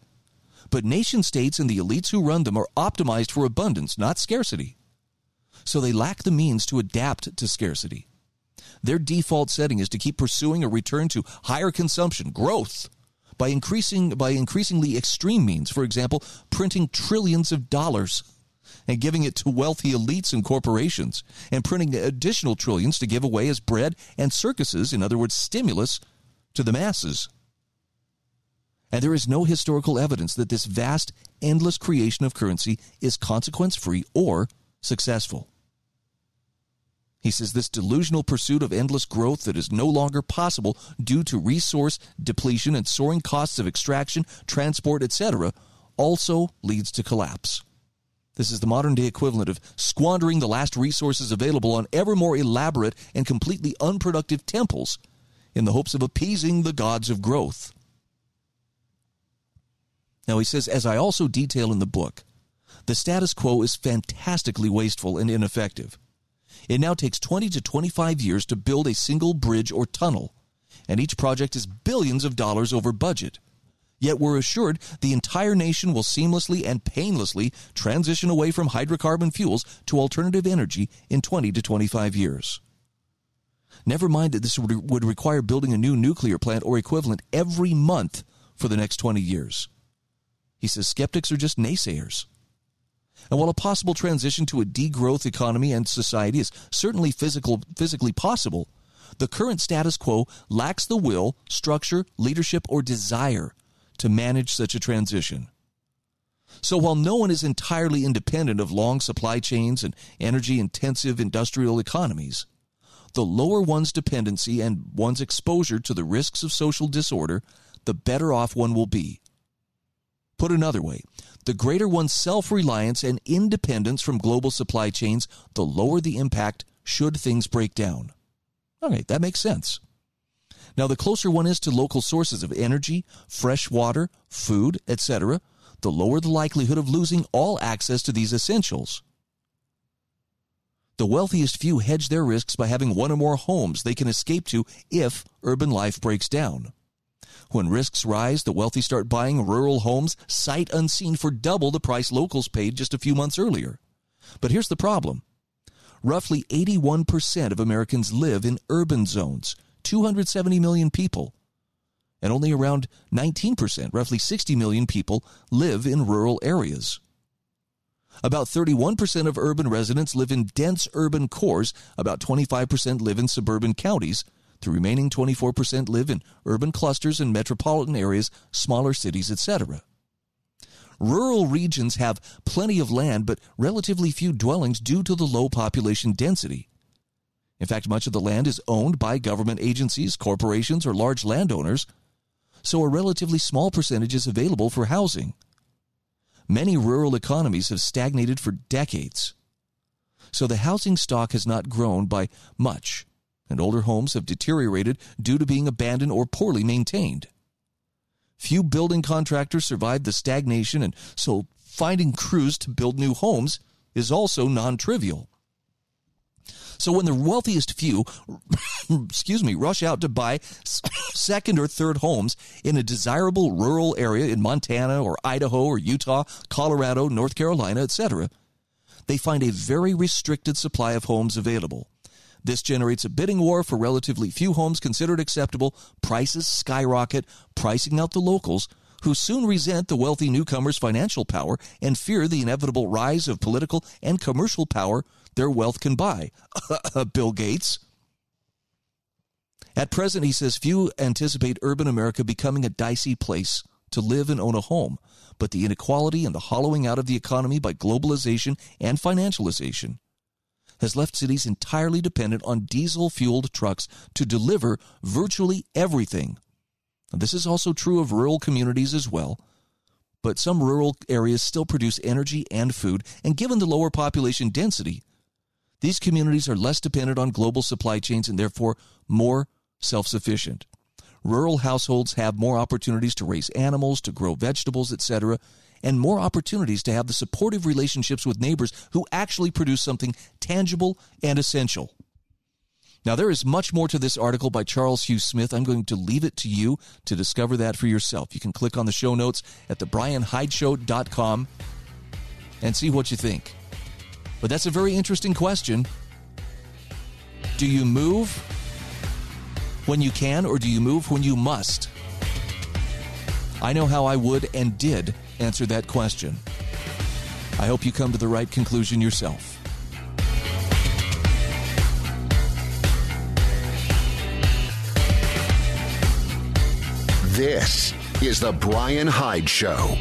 But nation states and the elites who run them are optimized for abundance, not scarcity. So they lack the means to adapt to scarcity. Their default setting is to keep pursuing a return to higher consumption, growth, by increasing by increasingly extreme means, for example, printing trillions of dollars and giving it to wealthy elites and corporations, and printing additional trillions to give away as bread and circuses, in other words, stimulus to the masses. And there is no historical evidence that this vast, endless creation of currency is consequence free or successful. He says this delusional pursuit of endless growth that is no longer possible due to resource depletion and soaring costs of extraction, transport, etc., also leads to collapse. This is the modern day equivalent of squandering the last resources available on ever more elaborate and completely unproductive temples in the hopes of appeasing the gods of growth. Now, he says, as I also detail in the book, the status quo is fantastically wasteful and ineffective. It now takes 20 to 25 years to build a single bridge or tunnel, and each project is billions of dollars over budget. Yet we're assured the entire nation will seamlessly and painlessly transition away from hydrocarbon fuels to alternative energy in 20 to 25 years. Never mind that this would, require building a new nuclear plant or equivalent every month for the next 20 years. He says skeptics are just naysayers. And while a possible transition to a degrowth economy and society is certainly physical, physically possible, the current status quo lacks the will, structure, leadership, or desire to manage such a transition. So while no one is entirely independent of long supply chains and energy intensive industrial economies, the lower one's dependency and one's exposure to the risks of social disorder, the better off one will be. Put another way, the greater one's self reliance and independence from global supply chains, the lower the impact should things break down. All right, that makes sense. Now, the closer one is to local sources of energy, fresh water, food, etc., the lower the likelihood of losing all access to these essentials. The wealthiest few hedge their risks by having one or more homes they can escape to if urban life breaks down. When risks rise, the wealthy start buying rural homes sight unseen for double the price locals paid just a few months earlier. But here's the problem. Roughly 81% of Americans live in urban zones, 270 million people. And only around 19%, roughly 60 million people, live in rural areas. About 31% of urban residents live in dense urban cores, about 25% live in suburban counties, the remaining 24% live in urban clusters and metropolitan areas, smaller cities, etc. Rural regions have plenty of land but relatively few dwellings due to the low population density. In fact, much of the land is owned by government agencies, corporations, or large landowners, so a relatively small percentage is available for housing. Many rural economies have stagnated for decades, so the housing stock has not grown by much and older homes have deteriorated due to being abandoned or poorly maintained. Few building contractors survived the stagnation, and so finding crews to build new homes is also non trivial. So when the wealthiest few, [COUGHS] excuse me, rush out to buy second or third homes in a desirable rural area in Montana or Idaho or Utah, Colorado, North Carolina, etc., they find a very restricted supply of homes available. This generates a bidding war for relatively few homes considered acceptable. Prices skyrocket, pricing out the locals, who soon resent the wealthy newcomers' financial power and fear the inevitable rise of political and commercial power their wealth can buy. [LAUGHS] Bill Gates. At present, he says few anticipate urban America becoming a dicey place to live and own a home, but the inequality and the hollowing out of the economy by globalization and financialization has left cities entirely dependent on diesel fueled trucks to deliver virtually everything. this is also true of rural communities as well. But some rural areas still produce energy and food, and given the lower population density, these communities are less dependent on global supply chains and therefore more self sufficient. Rural households have more opportunities to raise animals, to grow vegetables, etc., and more opportunities to have the supportive relationships with neighbors who actually produce something tangible and essential. Now, there is much more to this article by Charles Hugh Smith. I'm going to leave it to you to discover that for yourself. You can click on the show notes at thebrianhydeshow.com and see what you think. But that's a very interesting question. Do you move when you can, or do you move when you must? I know how I would and did answer that question. I hope you come to the right conclusion yourself. This is The Brian Hyde Show.